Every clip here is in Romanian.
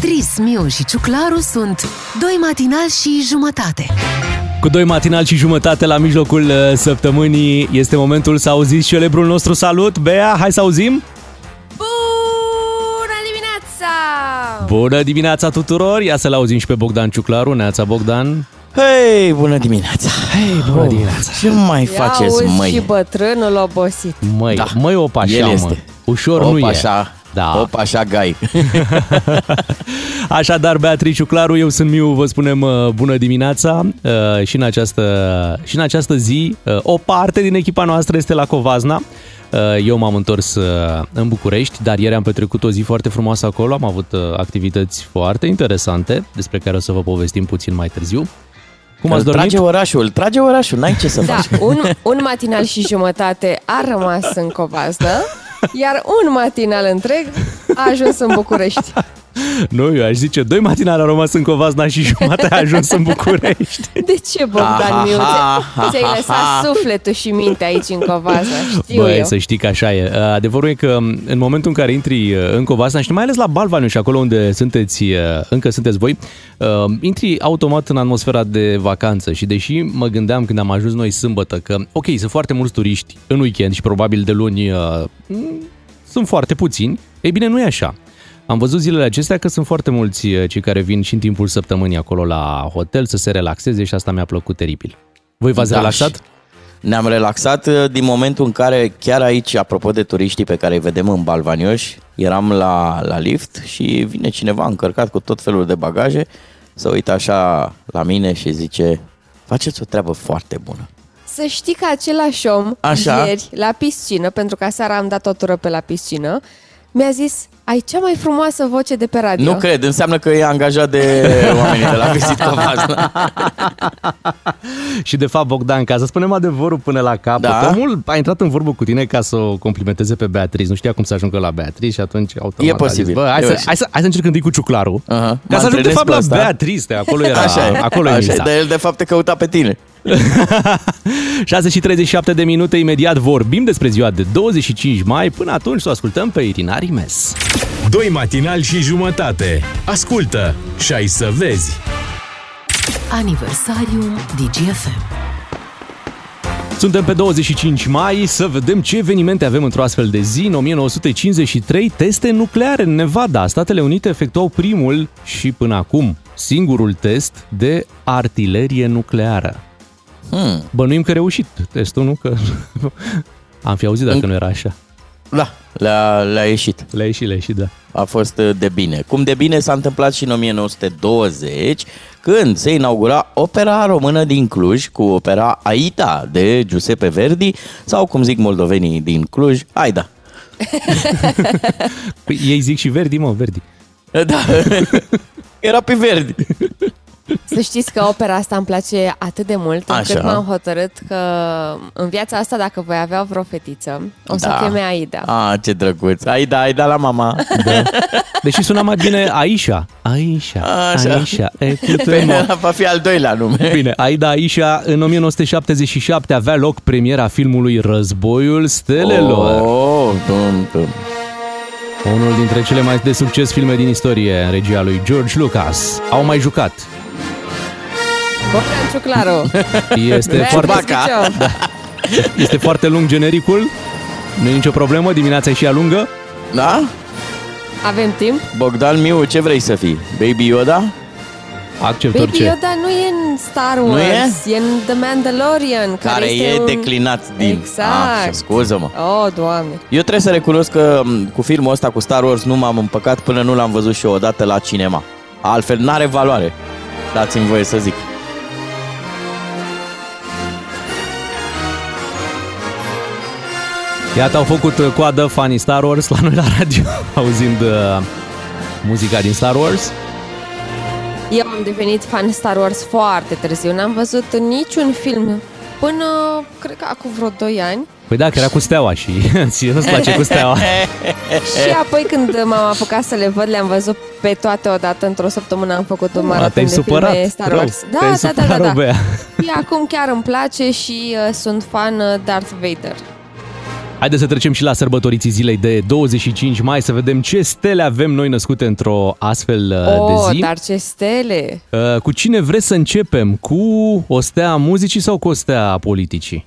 Beatrice, Miu și Ciuclaru sunt doi matinali și jumătate. Cu doi matinal și jumătate la mijlocul uh, săptămânii este momentul să auziți celebrul nostru salut. Bea, hai să auzim! Bună dimineața! Bună dimineața tuturor! Ia să-l auzim și pe Bogdan Ciuclaru. Neața Bogdan! Hei, bună dimineața! Hei, bună dimineața! Ce mai faceți, Ia auzi măi? și bătrânul obosit. Măi, Da. măi opa așa, El mă. este. Ușor Op, nu e. așa, Da. Op, așa, gai. Așadar, Beatrice Claru, eu sunt Miu, vă spunem uh, bună dimineața uh, și în această, și în această zi uh, o parte din echipa noastră este la Covazna. Uh, Eu m-am întors uh, în București, dar ieri am petrecut o zi foarte frumoasă acolo, am avut uh, activități foarte interesante, despre care o să vă povestim puțin mai târziu. Cum ați Îl dormit? trage orașul, trage orașul, n-ai ce să Da, faci. un, un matinal și jumătate a rămas în Covazdă, iar un matinal întreg a ajuns în București. Nu, eu aș zice, doi matinale au rămas în Covazna și jumătate a ajuns în București. De ce, Bogdan Miu? Ha, ha, Ți-ai ha, lăsat ha. sufletul și mintea aici în Covazna, știu Băi, eu. să știi că așa e. Adevărul e că în momentul în care intri uh, în Covasna și mai ales la Balvaniu și acolo unde sunteți, uh, încă sunteți voi, uh, intri automat în atmosfera de vacanță și deși mă gândeam când am ajuns noi sâmbătă că, ok, sunt foarte mulți turiști în weekend și probabil de luni uh, m, sunt foarte puțini, ei bine, nu e așa. Am văzut zilele acestea că sunt foarte mulți uh, cei care vin și în timpul săptămânii acolo la hotel să se relaxeze și asta mi-a plăcut teribil. Voi v-ați Da, relaxat? și Ne-am relaxat uh, din momentul în care, chiar aici, apropo de turiștii pe care îi vedem în Balvanioși, eram la, la lift și vine cineva încărcat cu tot felul de bagaje, să uită așa la mine și zice, faceți o treabă foarte bună. Să știi că același om Așa. ieri la piscină, pentru că seara am dat o tură pe la piscină, mi-a zis, ai cea mai frumoasă voce de pe radio. Nu cred, înseamnă că e angajat de oamenii de la Visit Covasna. Și de fapt, Bogdan, ca să spunem adevărul până la capăt, Da. omul a intrat în vorbă cu tine ca să o complimenteze pe Beatrice. Nu știa cum să ajungă la Beatrice și atunci automat E a zis, posibil, Bă, hai, e să, posibil. hai, să, hai să încerc întâi cu ciuclarul. Aha. Ca Mă să ajung de antrenez fapt pe la asta. Beatrice, de acolo era, Așa e, acolo e așa e, miza. dar el de fapt te căuta pe tine. 6 și 37 de minute, imediat vorbim despre ziua de 25 mai. Până atunci să o ascultăm pe Irina Rimes. Doi matinali și jumătate. Ascultă și ai să vezi. Aniversariul DGFM. Suntem pe 25 mai să vedem ce evenimente avem într-o astfel de zi. În 1953, teste nucleare în Nevada. Statele Unite efectuau primul și până acum singurul test de artilerie nucleară. Hmm. Bănuim că a reușit testul, nu? Că am fi auzit dacă nu era așa. Da, le-a, le-a ieșit. Le-a ieșit, le-a ieșit, da. A fost uh, de bine. Cum de bine s-a întâmplat și în 1920, când se inaugura opera română din Cluj cu opera Aida de Giuseppe Verdi sau, cum zic moldovenii din Cluj, Aida. Păi ei zic și Verdi, mă, Verdi. Da, era pe Verdi. Să știți că opera asta îmi place atât de mult încât Așa. m-am hotărât că în viața asta, dacă voi avea vreo fetiță, o să Da. cheme Aida. Ah, ce drăguț. Aida, Aida la mama. Da. Deși suna mai bine Aisha. Aisha, Așa. Aisha, Pe écoute-moi. ăla va fi al doilea nume. Bine, Aida Aisha, în 1977 avea loc premiera filmului Războiul Stelelor. Oh, dum, dum. Unul dintre cele mai de succes filme din istorie în regia lui George Lucas. Au mai jucat. Bogdan Ciuclaru. Este Beatrice foarte, Chiciov. este foarte lung genericul. Nu e nicio problemă, dimineața e și ea lungă. Da? Avem timp? Bogdan Miu, ce vrei să fii? Baby Yoda? Accept Baby orice. Yoda nu e în Star Nu Wars, e? în The Mandalorian, care, Care este e un... declinat din... Exact. Ah, scuză-mă. Oh, doamne. Eu trebuie să recunosc că m, cu filmul ăsta, cu Star Wars, nu m-am împăcat până nu l-am văzut și o dată la cinema. Altfel, n-are valoare. Dați-mi voie să zic. Iată, au făcut uh, coadă fanii Star Wars la noi la radio, auzind uh, muzica din Star Wars. Eu am devenit fan Star Wars foarte târziu. N-am văzut niciun film până, cred că acum vreo 2 ani. Păi da, că era cu steaua și ție nu-ți place cu steaua. Și apoi când m-am apucat să le văd, le-am văzut pe toate odată. Într-o săptămână am făcut un A, maraton te-ai de supărat filme Star rău. Wars. Da, Te-ai da, da, supărat da, rău, da. Bea. Și acum chiar îmi place și uh, sunt fan uh, Darth Vader. Haideți să trecem și la sărbătoriții zilei de 25 mai, să vedem ce stele avem noi născute într-o astfel uh, Oh, de zi. dar ce stele! Uh, Cu cine vreți să începem? Cu o stea a muzicii sau cu o stea a politicii?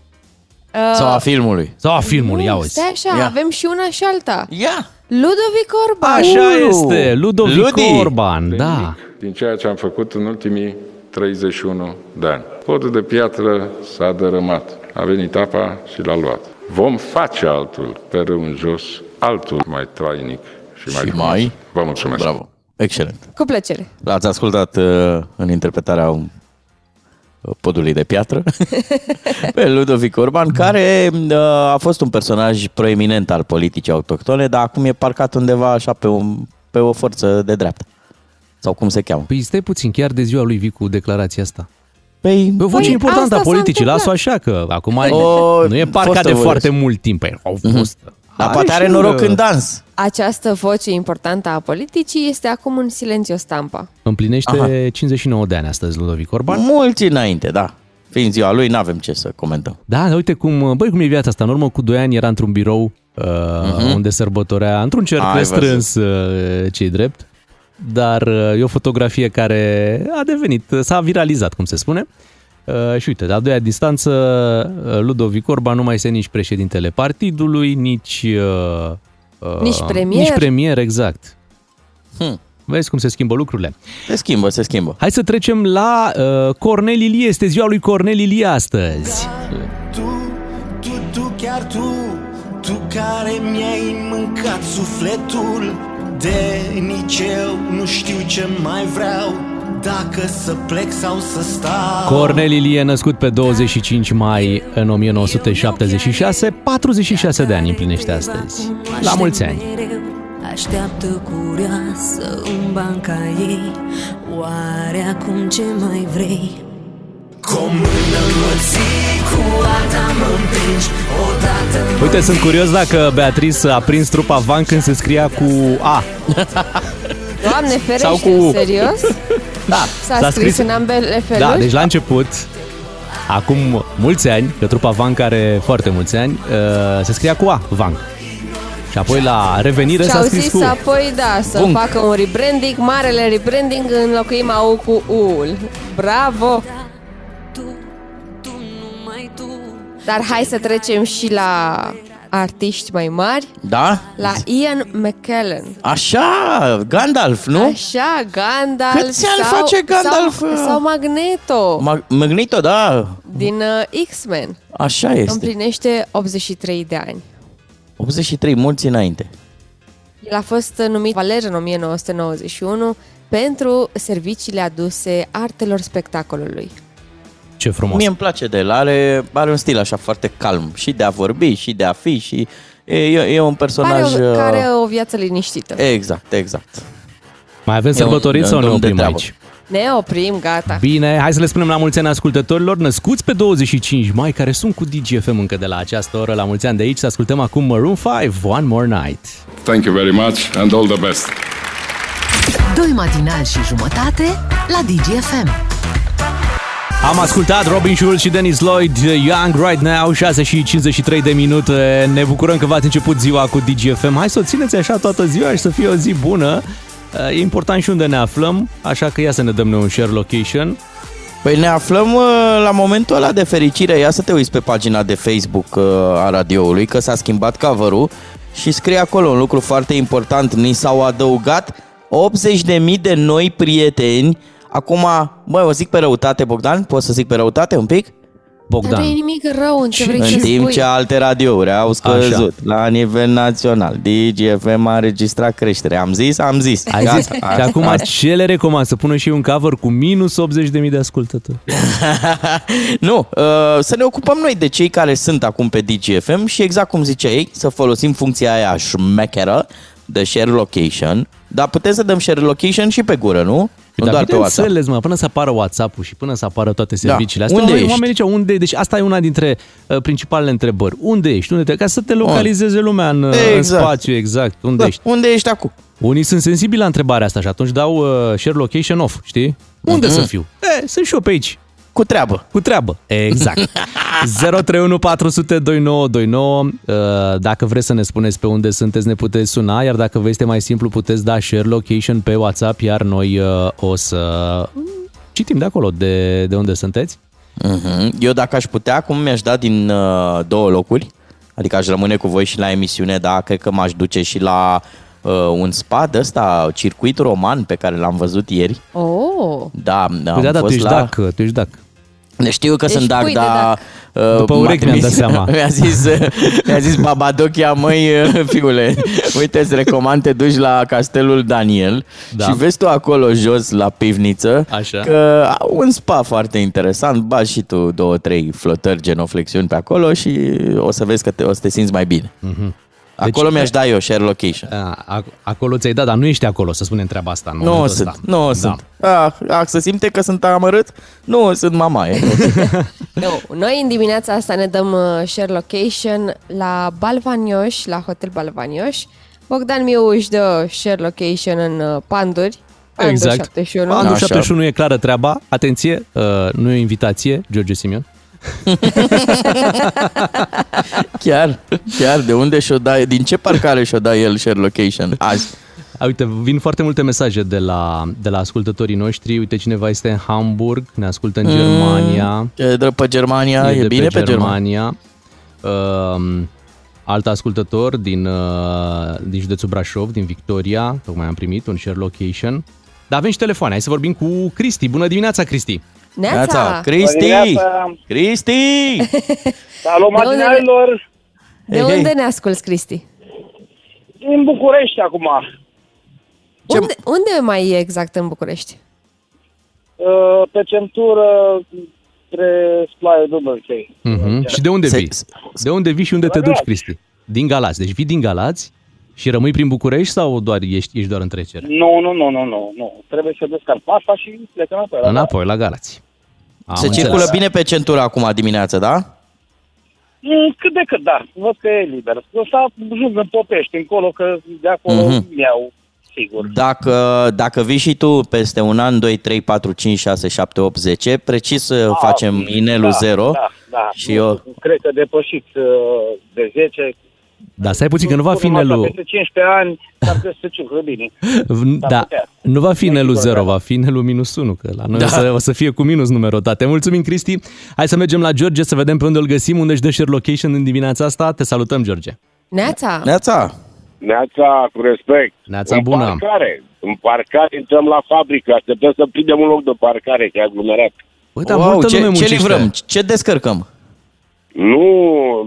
Uh, Sau a filmului. Sau a filmului, ia nu, uzi. stai așa, Ia. avem și una și alta. Ia! Ludovic Orban. Așa Ulu! este, Ludovic Ludi! Orban, da. din ceea ce am făcut în ultimii 31 de ani. Podul de piatră s-a dărâmat. A venit apa și l-a luat. Vom face altul pe râu în jos, altul mai trainic și mai Și frumos. mai? Vă mulțumesc. Bravo. Excelent. Cu plăcere. L-ați ascultat uh, în interpretarea uh, podului de piatră pe Ludovic Orban, care uh, a fost un personaj proeminent al politicii autohtone, dar acum e parcat undeva așa pe, un, pe o forță de dreapta. Sau cum se cheamă. Păi stai puțin, chiar de ziua lui vii cu declarația asta. Păi, E o voce Păi, importantă asta a s-a politicii, întâmplat. las-o așa, că acum O nu e parcat fostă de voce. foarte mult timp. Păi, au fost. dar poate are și, noroc uh, în dans. Această voce importantă a politicii este acum în silențiu stampa. Împlinește Aha. 59 de ani astăzi Ludovic Orban. Mulți înainte, da. Fiind ziua lui, n-avem ce să comentăm. Da, dar uite cum, băi, cum e viața asta. În urmă cu 2 ani era într-un birou uh, unde sărbătorea, într-un cerc Ai văzut. restrâns, uh, ce drept, dar uh, e o fotografie care a devenit, s-a viralizat, cum se spune. Uh, și uite, la doua distanță, uh, Ludovic Orban nu mai este nici președintele partidului, nici... Uh, uh, Nici premier. Nici premier, exact. Hm. Vezi cum se schimbă lucrurile. Se schimbă, se schimbă. Hai să trecem la uh, Cornel Ilie. Este ziua lui Cornel Ilie astăzi. Tu, tu, tu, chiar tu Tu care mi-ai mâncat sufletul De nici eu nu știu ce mai vreau Dacă să plec sau să stau Cornel Ilie, născut pe 25 mai în 1976, 46 de ani împlinește astăzi. La mulți ani! Așteaptă curioasă în banca ei Oare acum ce mai vrei? Uite, sunt curios dacă Beatrice a prins trupa Van când se scria cu A. Doamne ferește, Sau cu- serios? Da, S-a, scris, în ambele feluri? Da, deci la început, acum mulți ani, că trupa Van are foarte mulți ani, uh, se scria cu A, Van. Și apoi la revenire și s-a au scris zis cu... apoi, da, să Punct. facă un rebranding, marele rebranding, înlocuim AU cu U-ul. Bravo! Dar hai să trecem și la artiști mai mari, Da? la Ian McKellen. Așa, Gandalf, nu? Așa, Gandalf Câți ani sau, face Gandalf? Sau, sau Magneto Mag- Magneto, da, din uh, X-Men. așa este. Împlinește 83 de ani. 83, mulți înainte. El a fost numit Valer în 1991 pentru serviciile aduse artelor spectacolului. Ce frumos! Mie îmi place de el, are, are un stil așa foarte calm și de a vorbi și de a fi și e, e, e un Pare personaj... o, uh, care o viață liniștită. Exact, exact. Mai avem E un- sărbătoriți e sau un ne domn de oprim treabă. aici? Ne oprim, gata. Bine, hai să le spunem la mulți ani ascultătorilor născuți pe 25 mai, care sunt cu DGFM încă de la această oră. La mulți ani de aici să ascultăm acum Maroon 5, One More Night. Thank you very much and all the best. Doi matinali și jumătate la DGFM. Am ascultat Robin Schulz și Dennis Lloyd, Young Right Now, 6 și 53 de minute. Ne bucurăm că v-ați început ziua cu DGFM. Hai să o țineți așa toată ziua și să fie o zi bună. E important și unde ne aflăm, așa că ia să ne dăm noi un share location. Păi ne aflăm uh, la momentul ăla de fericire. Ia să te uiți pe pagina de Facebook uh, a radioului, că s-a schimbat cover și scrie acolo un lucru foarte important. Ni s-au adăugat 80.000 de noi prieteni. Acum, băi, o zic pe răutate, Bogdan? Poți să zic pe răutate un pic? Dar nu e Bogdan. nimic rău în ce vrei În să timp spui. ce alte radiouri au scăzut la nivel național, DGFM a înregistrat creștere. Am zis, am zis. Ai Gata. zis? Și acum ce le recomand? Să pună și un cover cu minus 80.000 de ascultători. nu, uh, să ne ocupăm noi de cei care sunt acum pe DGFM și exact cum zicea ei, să folosim funcția aia șmecheră de share location, dar putem să dăm share location și pe gură, nu? Nu Dar doar pe WhatsApp. bineînțeles, mă, până să apară WhatsApp-ul și până să apară toate serviciile astea, Unde oamenii, ești? oamenii ziceau, unde Deci asta e una dintre uh, principalele întrebări. Unde ești? Unde te... Ca să te localizeze lumea în, uh, în Exact. spațiu, exact. Unde Da, ești? unde ești acum? Unii sunt sensibili la întrebarea asta și atunci dau uh, share location off, știi? Unde Mhm. să fiu? E, sunt și eu pe aici. Cu treabă. Cu treabă, exact. 031 400 2929. Uh, Dacă vreți să ne spuneți pe unde sunteți, ne puteți suna, iar dacă vă este mai simplu, puteți da share location pe WhatsApp, iar noi uh, o să citim de acolo de, de unde sunteți. Mhm. Eu dacă aș putea, cum mi-aș da din uh, două locuri, adică aș rămâne cu voi și la emisiune, dar cred că m-aș duce și la uh, un spa de ăsta, circuit roman pe care l-am văzut ieri. Oh, Da, am Păi da, da, tu fost ești la... dac, tu ești dac. Ne știu că Deci sunt dac, pui de dar... uh, După m-a urechi mi-am dat trimis- seama. Mi-a zis, mi-a zis Babadochia, măi, uh, fiule, uite, îți recomand te duci la castelul Daniel Da. și vezi tu acolo jos la pivniță Așa. că au un spa foarte interesant, bagi și tu două, trei flotări genoflexiuni pe acolo și o să vezi că te, o să te simți mai bine. Mhm. Acolo Deci- mi-aș da eu share location. A, ac- acolo ți-ai dat, dar nu ești acolo, să spunem treaba asta. în Nu momentul sunt, ăsta. nu Da. sunt. Ah, ah, să simte că sunt amărât? Nu, sunt mamaie. nu. Noi în dimineața asta ne dăm uh, share location la Balvanioș, la Hotel Balvanioș. Bogdan Miuș își dă share location în uh, Panduri. Panduri Exact. 71. Anul Așa. 71 e clară treaba. Atenție, uh, nu e o invitație, George Simion. Chiar, chiar, de unde și-o da, din ce parcare și-o da el share location azi? A, uite, vin foarte multe mesaje de la, de la ascultătorii noștri. Uite, cineva este în Hamburg, ne ascultă în Germania. E de pe Germania, e, de bine pe Germania. Germania. Um, alt ascultător din, uh, din județul Brașov, din Victoria, tocmai am primit un share location. Dar avem și telefoane, hai să vorbim cu Cristi. Bună dimineața, Cristi! Neața! Cristi! dimineața. Cristi! Salut, De unde- matinalilor! De Hei, hei. unde ne asculți, Cristi? Din București acum. Ce- Unde, unde mai e exact în București? Uh, Pe centură spre Splaie Dubălchei. Uh-huh. Și de unde Se- vii? De unde vii și unde te La duci, Galați. Cristi? Din Galați. Deci vii din Galați și rămâi prin București sau doar ești, ești doar în trecere? Nu, nu, nu, nu, nu, nu. Trebuie să descarc pasta și plecăm înapoi. la Înapoi, la Galați. Am Se înțeles. circulă bine pe centură acum dimineața, da? Mm, Cât de cât, da. Văd că e liber. O să ajung în Popești, încolo, că de acolo Mhm. mi-au, sigur. Dacă, dacă vii și tu peste un an, 2, 3, 4, 5, 6, 7, 8, 10, precis să Ah, facem inelul da, 0 Da, da. și Nu, eu... Cred că depășit uh, de 10. Da, stai puțin că nu va fi Punem asta inelul... Peste 15 ani, s-ar putea să ciucră bine. Da, putea. nu va fi Nu inelul știu 0, dacă- va fi inelul minus 1, că la noi Da. o, să, o să fie cu minus numerotate. Mulțumim, Cristi. Hai să mergem la George să vedem pe unde îl găsim, unde își dă share location în dimineața asta. Te salutăm, George. Neața! Neața! Neața, cu respect. Neața în bună. parcare. În parcare intrăm la fabrică. Așteptăm să prindem un loc de parcare, că e aglomerat. Băi, dar Wow, multă ce, lume ce muncește. livrăm? Ce descărcăm? Nu,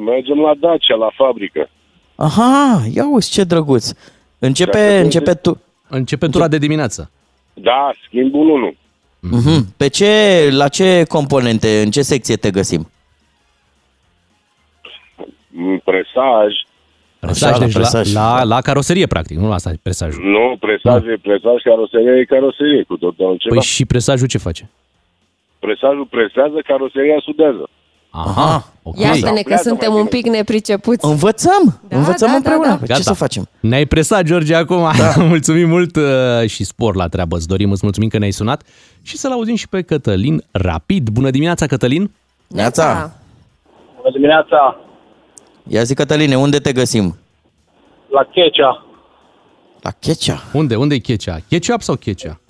mergem la Dacia, la fabrică. Aha, ia uzi ce drăguț. Începe, Dacă începe tu. Începe tura de dimineață. Da, schimbul 1. Mhm. Pe ce, la ce componente, în ce secție te găsim? Presaj. Presaj, Așa, la deci la, presaj. la, la caroserie, practic, nu la asta e presajul. Nu, presaj e presaj, caroseria e caroserie, cu totul altceva. Păi și presajul ce face? Presajul presează, caroseria sudează. Aha, ok. Iată-ne că Pleacă suntem mai un bine. pic nepricepuți. Învățăm, Da, învățăm da, da, împreună. da. Ce Gata. să facem? Ne-ai presat, George, acum. Da. mulțumim mult uh, și spor la treabă. Îți dorim, îți mulțumim că ne-ai sunat și să-l auzim și pe Cătălin rapid. Bună dimineața, Cătălin! Neața! Bună dimineața, Ia zi, Cătăline, unde te găsim? la Checea, La Checea. Unde? Unde-i Checea? Ketchup sau Checea?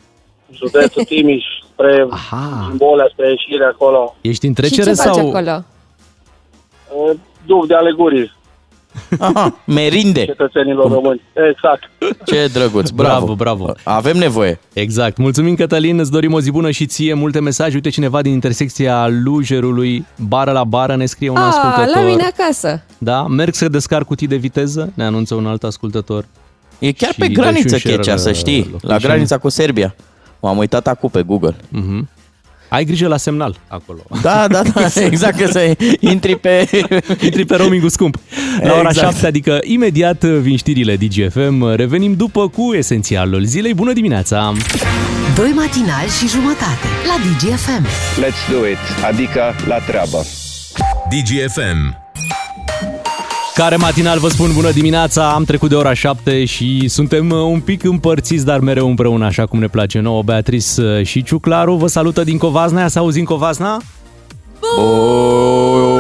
județul Timiș, spre Aha. Bolea, spre ieșire acolo. Ești în Și trecere ce faci sau... acolo? Uh, Duc de alegurii Aha, merinde. cetățenilor români. Exact. Ce drăguț, bravo. Bravo, bravo. Avem nevoie. Exact. Mulțumim, Cătălin, îți dorim o zi bună și ție multe mesaje. Uite cineva din intersecția Lujerului, bară la bară, ne scrie un A, ascultător. Ah, la mine acasă. Da, merg să descarc cutii de viteză, ne anunță un alt ascultător. E chiar Și pe dă graniță și un share, Checea, să uh, știi. La location. granița cu Serbia. M-am uitat acum pe Google. Mhm. Ai grijă la semnal acolo. Da, da, da, exact că să intri pe... Intri pe roaming scump. La ora Exact. 7, adică imediat vin știrile DGFM. Revenim după cu esențialul zilei. Bună dimineața! Doi matinali și jumătate la DGFM. Let's do it, adică la treabă. DGFM. Care matinal vă spun bună dimineața, am trecut de ora 7 și suntem uh, un pic împărțiți, dar mereu împreună, așa cum ne place nouă. Beatrice uh, și Ciuclaru vă salută din Covasna, ia să auzim Covasna?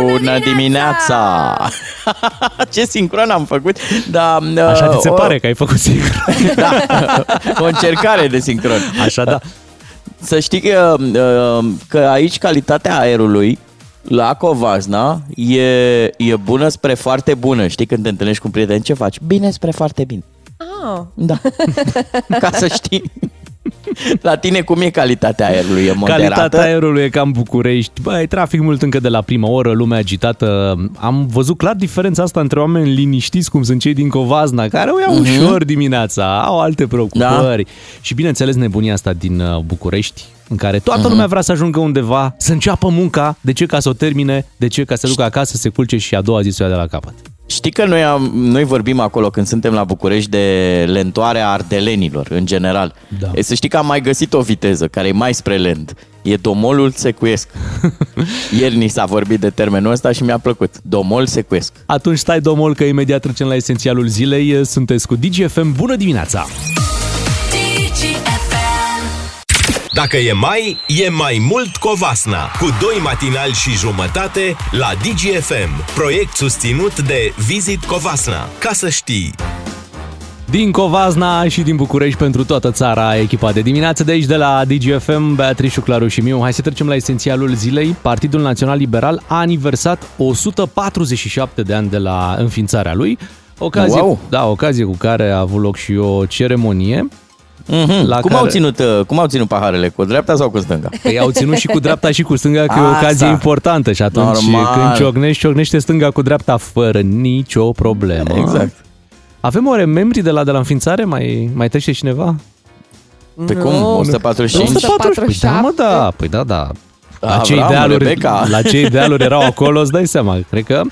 Bună dimineața! Ce sincron am făcut! Da, Așa ți se uh, pare că ai făcut sincron. Da, o încercare de sincron. Așa da. Să știi că, uh, că aici calitatea aerului la Covasna e, e bună spre foarte bună. Știi când te întâlnești cu un prieten, ce faci? Bine spre foarte bine. Ah. Da. Ca să știi. La tine cum e calitatea aerului? E moderată? Calitatea aerului e cam București. Bă, e trafic mult încă de la prima oră, lumea agitată. Am văzut clar diferența asta între oameni liniștiți, cum sunt cei din Covazna, care o iau Mhm. ușor dimineața, au alte preocupări. Da. Și bineînțeles nebunia asta din uh, București, în care toată Mhm. lumea vrea să ajungă undeva, să înceapă munca. De ce? Ca să o termine. De ce? Ca să ducă acasă, să se culce și a doua zi să o ia de la capăt. Știi că noi, am, noi vorbim acolo când suntem la București de lentoarea ardelenilor, în general. Da. E, să știi că am mai găsit o viteză care e mai spre lent. E domolul secuiesc. Ieri ni s-a vorbit de termenul ăsta și mi-a plăcut. Domol secuiesc. Atunci stai domol că imediat trecem la esențialul zilei. Sunteți cu DGFM. Bună dimineața! Dacă e mai, e mai mult Covasna. Cu doi matinali și jumătate la DGFM. Proiect susținut de Visit Covasna. Ca să știi. Din Covazna și din București pentru toată țara, echipa de dimineață de aici de la DGFM, Beatrice, Claru și Miu. Hai să trecem la esențialul zilei. Partidul Național Liberal a aniversat 147 de ani de la înființarea lui. Ocazie, Wow! Da, ocazie cu care a avut loc și o ceremonie. Mm-hmm. La cum, care- au ținut, uh, cum au ținut paharele? Cu dreapta sau cu stânga? Ei au ținut și cu dreapta și cu stânga, că e o Asta. ocazie importantă și atunci Normal. când ciocnești, ciocnește stânga cu dreapta fără nicio problemă. Exact. Avem oare membri de la, de la înființare? Mai, mai trece cineva? Pe cum? 145? 140? Păi da, mă, da. Păi da, da. La ce, Avram, idealuri, Rebecca. la ce idealuri erau acolo, îți dai seama. Cred că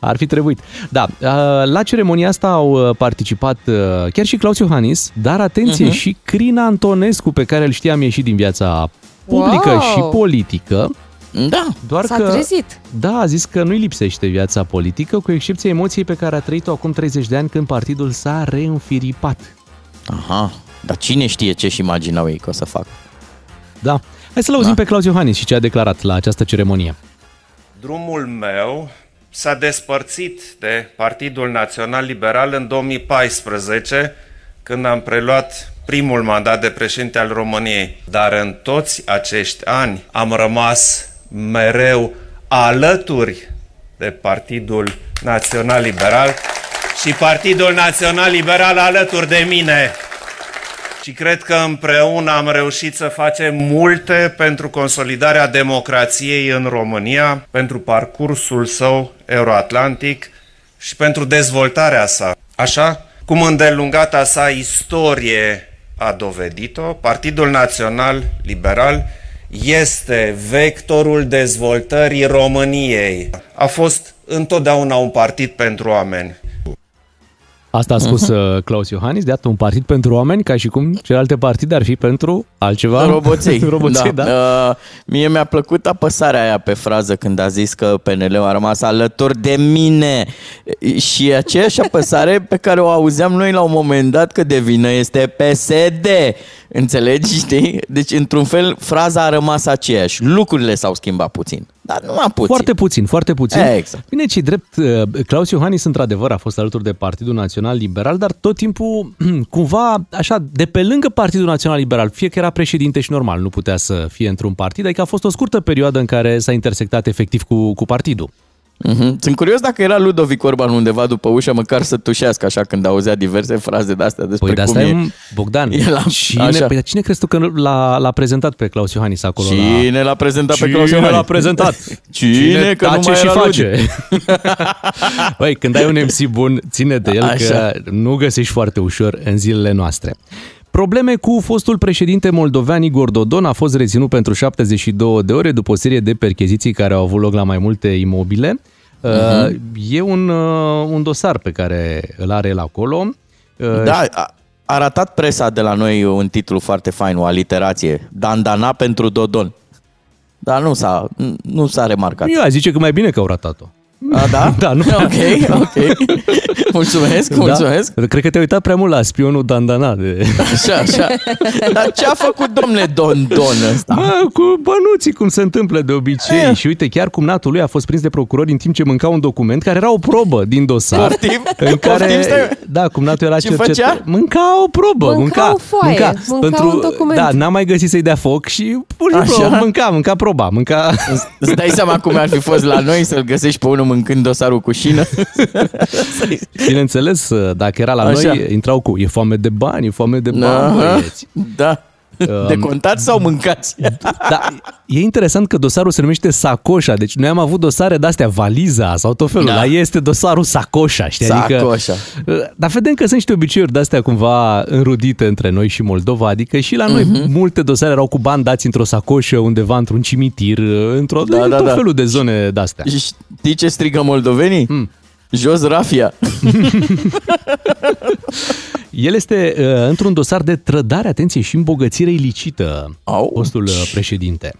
ar fi trebuit. Da, uh, la ceremonia asta au uh, participat uh, chiar și Claus Iohannis, dar atenție, Mhm. și Crina Antonescu, pe care îl știam ieșit din viața publică Wow! și politică. Da. Doar S-a că, trezit. Da, a zis că nu-i lipsește viața politică, cu excepția emoției pe care a trăit-o acum 30 de ani când partidul s-a reînfiripat. Aha. Dar cine știe ce-și imaginau ei că o să fac? Da. Hai să-l auzim da. pe Claus Iohannis și ce a declarat la această ceremonie. Drumul meu s-a despărțit de Partidul Național Liberal în 2014, când am preluat primul mandat de președinte al României. Dar în toți acești ani am rămas mereu alături de Partidul Național Liberal și Partidul Național Liberal alături de mine. Și cred că împreună am reușit să facem multe pentru consolidarea democrației în România, pentru parcursul său euroatlantic și pentru dezvoltarea sa. Așa cum îndelungata sa istorie a dovedit-o, Partidul Național Liberal este vectorul dezvoltării României. A fost întotdeauna un partid pentru oameni. Asta a spus uh Claus Iohannis, de un partid pentru oameni, ca și cum celelalte partide ar fi pentru altceva. Roboței. Roboței, da. da. Uh, mie mi-a plăcut apăsarea aia pe frază când a zis că PNL-ul a rămas alături de mine. Și aceeași apăsare pe care o auzeam noi la un moment dat că de vină este PSD. Înțelegi, știi? Deci, într-un fel, fraza a rămas aceeași. Lucrurile s-au schimbat puțin. Dar nu am puțin. Foarte puțin, foarte puțin. Exact. Bine, ce drept, uh, Claus Iohannis, într-adevăr, a fost alături de Partidul Național Liberal, dar tot timpul, cumva, așa, de pe lângă Partidul Național Liberal, fie că era președinte și normal, nu putea să fie într-un partid, adică a fost o scurtă perioadă în care s-a intersectat efectiv cu, cu partidul. Mm-hmm. Sunt curios dacă era Ludovic Orban undeva după ușă, măcar să tușească așa când auzea diverse fraze de astea despre Păi de cum asta e. e, Bogdan, E la- cine, așa. păi, dar cine crezi tu că l-a, l-a prezentat pe Claus Iohannis acolo? la... Cine l-a prezentat pe Cine Claus Iohannis? l-a prezentat? Cine, că nu tace mai și era face? Băi, când ai un MC bun, ține de el Așa. că nu găsești foarte ușor în zilele noastre. Probleme cu fostul președinte moldovean Igor Dodon a fost reținut pentru 72 de ore după o serie de percheziții care au avut loc la mai multe imobile. Uh-huh. E un, uh, un dosar pe care îl are el acolo. Uh, Da, a, a ratat presa de la noi un titlu foarte fain, o aliterație. Dandana pentru Dodon. Dar nu s-a, nu s-a remarcat. Eu aș zice că mai bine că au ratat-o. A, da? Da, nu Ok, ok. Mulțumesc, mulțumesc. Da? Cred că te-ai uitat prea mult la spionul Dandana. De... Așa, așa. Dar ce a făcut domnule Don Don ăsta? Mă, cu bănuții, cum se întâmplă de obicei. Eh. Și uite, chiar cumnatul lui a fost prins de procurori în timp ce mânca un document care era o probă din dosar. Poftim? În care, Poftim, stai. da, cumnatul era Ce cercetat. făcea? Mânca o probă. Mânca o foaie, mânca un document. Da, n-a mai găsit să-i dea foc și pur și simplu Așa? mânca, mânca proba. Mânca... Îți dai seama cum ar fi fost la noi să-l găsești pe unul mâncând dosarul cu șină? Bineînțeles, dacă era la Așa. noi, intrau cu e foame de bani, e foame de bani, Aha. băieți. Da. De contați sau mâncați? Da, e interesant că dosarul se numește Sacoșa, deci noi am avut dosare de-astea, valiza sau tot felul, Da. da. la ei este dosarul Sacoșa, știi? Sacoșa. Adică, dar vedem că sunt niște obiceiuri de-astea cumva înrudite între noi și Moldova, adică și la noi Mhm. multe dosare erau cu bani dați într-o sacoșă undeva într-un cimitir, într-o Da, da, da, tot da. felul de zone de-astea. Știi ce strigă moldovenii? Hmm. Jos rafia. El este uh, într-un dosar de trădare, atenție, și îmbogățire ilicită, Au. fostul uh, președinte.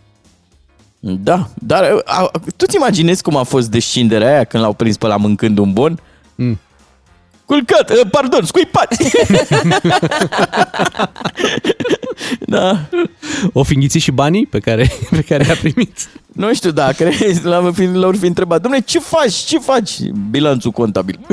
Da, dar a, tu-ți imaginezi cum a fost descinderea aia când l-au prins pe la mâncând un bon? Mm. Culcat, uh, pardon, scuipat! da. O fi înghițit și banii pe care, pe care i-a primit. Nu știu, da, crezi, l-am fi, l-au fi întrebat, dom'le, ce faci, ce faci? Bilanțul contabil.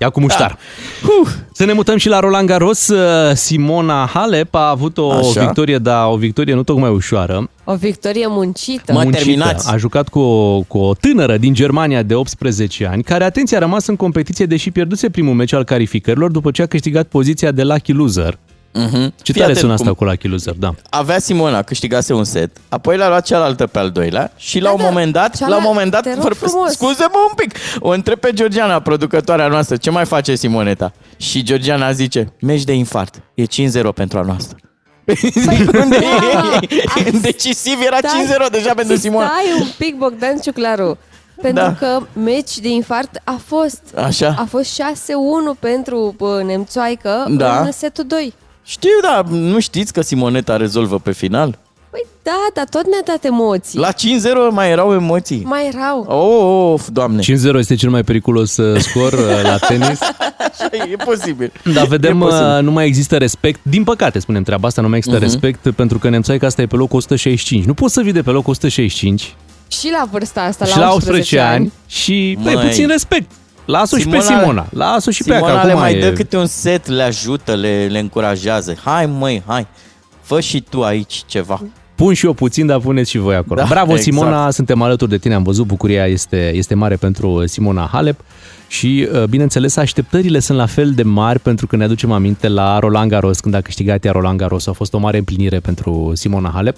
Ia cu muștar. Da. Să ne mutăm și la Roland Garros. Uh, Simona Halep a avut o Așa. victorie, dar o victorie nu tocmai ușoară. O victorie muncită. Mă, Muncită. terminați. A jucat cu o, cu o tânără din Germania de 18 ani, care, atenție, a rămas în competiție, deși pierduse primul meci al calificărilor după ce a câștigat poziția de lucky loser. Mhm. Ce Fii tare atent sună cum- asta cu lucky loser, da. Avea Simona, câștigase un set, apoi l-a luat cealaltă pe al doilea și la Da, un da, moment dat, la un cealaltă- moment dat, te rog vor- frumos. scuze-mă un pic, o întreb pe Georgiana, producătoarea noastră, ce mai face Simoneta? Și Georgiana zice, meci de infart, e 5-0 pentru a noastră. Unde e? Decisiv era 5-0 deja pentru Simona. Stai un pic, Bogdan Ciuclaru. Pentru Da. că meci de infart a fost. Așa. A fost 6-1 pentru bă, nemțoaică Da. în setul 2. Știu, dar nu știți că Simoneta rezolvă pe final? Păi da, dar tot ne-a dat emoții. La 5-0 mai erau emoții. Mai erau. Oh, of, doamne. 5-0 este cel mai periculos uh, scor uh, la tenis. e posibil. Dar vedem, E posibil. uh, nu mai există respect. Din păcate, spunem treaba asta, nu mai există Mhm. respect pentru că nemțoaica asta e pe locul 165. Nu poți să vii de pe locul 165 Și la vârsta asta, și la la 18 18 ani și băi, Măi. puțin respect. Lasă-o și pe Simona- Simona. Lasă-o și pe ea, că Simona le acum mai e... dă câte un set, le ajută, le, le încurajează. Hai măi, hai, fă și tu aici ceva. Pun și eu puțin, dar puneți și voi acolo. Da, Bravo, exact. Simona, suntem alături de tine, am văzut, bucuria este, este mare pentru Simona Halep și, uh, bineînțeles, așteptările sunt la fel de mari pentru că ne aducem aminte la Roland Garros, când a câștigat ea Roland Garros, a fost o mare împlinire pentru Simona Halep.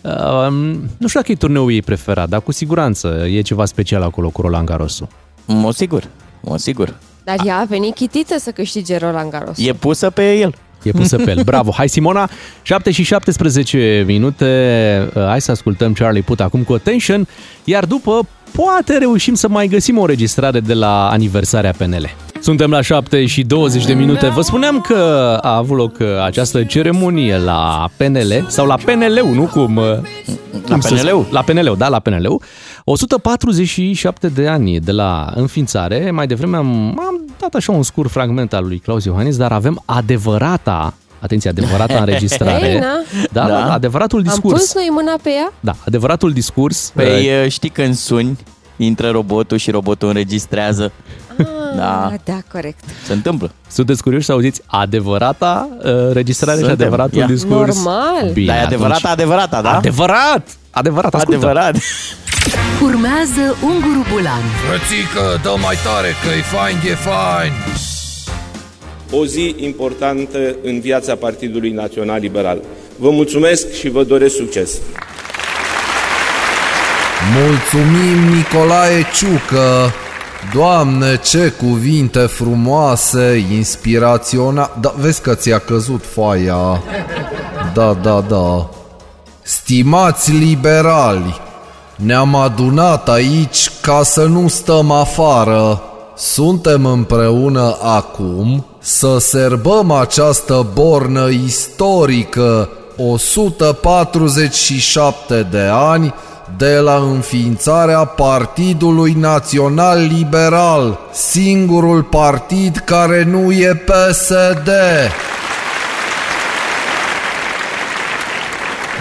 Uh, nu știu dacă e turneul ei preferat, dar cu siguranță e ceva special acolo cu Roland Garros. Mă sigur, mă sigur. Dar ea a venit chitită să câștige Roland Garros. E pusă pe el. E pusă pe el. Bravo! Hai, Simona! 7 și 17 minute. Uh, Hai să ascultăm Charlie Puth acum cu Attention, iar după poate reușim să mai găsim o înregistrare de la aniversarea PNL. Suntem la 7 și 20 de minute. Vă spuneam că a avut loc uh, această ceremonie la PNL sau la PNL-ul, nu cum... uh, cum să PNL-ul? spun? La PNL-ul, da, la PNL-ul. 147 de ani de la înființare. Mai devreme am, am dat așa un scurt fragment al lui Claus Iohannis, dar avem adevărata, atenție, adevărata înregistrare. Ei, na. da, da, Da. da, adevăratul Am discurs. pus noi mâna pe ea? Da, adevăratul discurs. Păi uh, uh, știi când suni, intră robotul și robotul înregistrează. Da, Ah, da, corect. se întâmplă. Sunteți curioși să auziți adevărata uh, registrare și Suntem. adevăratul Ia. discurs? Normal. Bine, Dar e adevărata, atunci- adevărata, da? Adevărat! Adevărat, ascultă. Adevărat. Urmează Unguru Bulan Frățică, dă mai tare că e fain, e fain o zi importantă în viața Partidului Național Liberal. Vă mulțumesc și vă doresc succes! Mulțumim Nicolae Ciucă Doamne, ce cuvinte frumoase, inspiraționale Da, vezi că ți-a căzut foaia. Da, da, da. Stimați liberali Ne-am adunat aici ca să nu stăm afară. Suntem împreună acum să serbăm această bornă istorică 147 de ani de la înființarea Partidului Național Liberal, singurul partid care nu e PSD.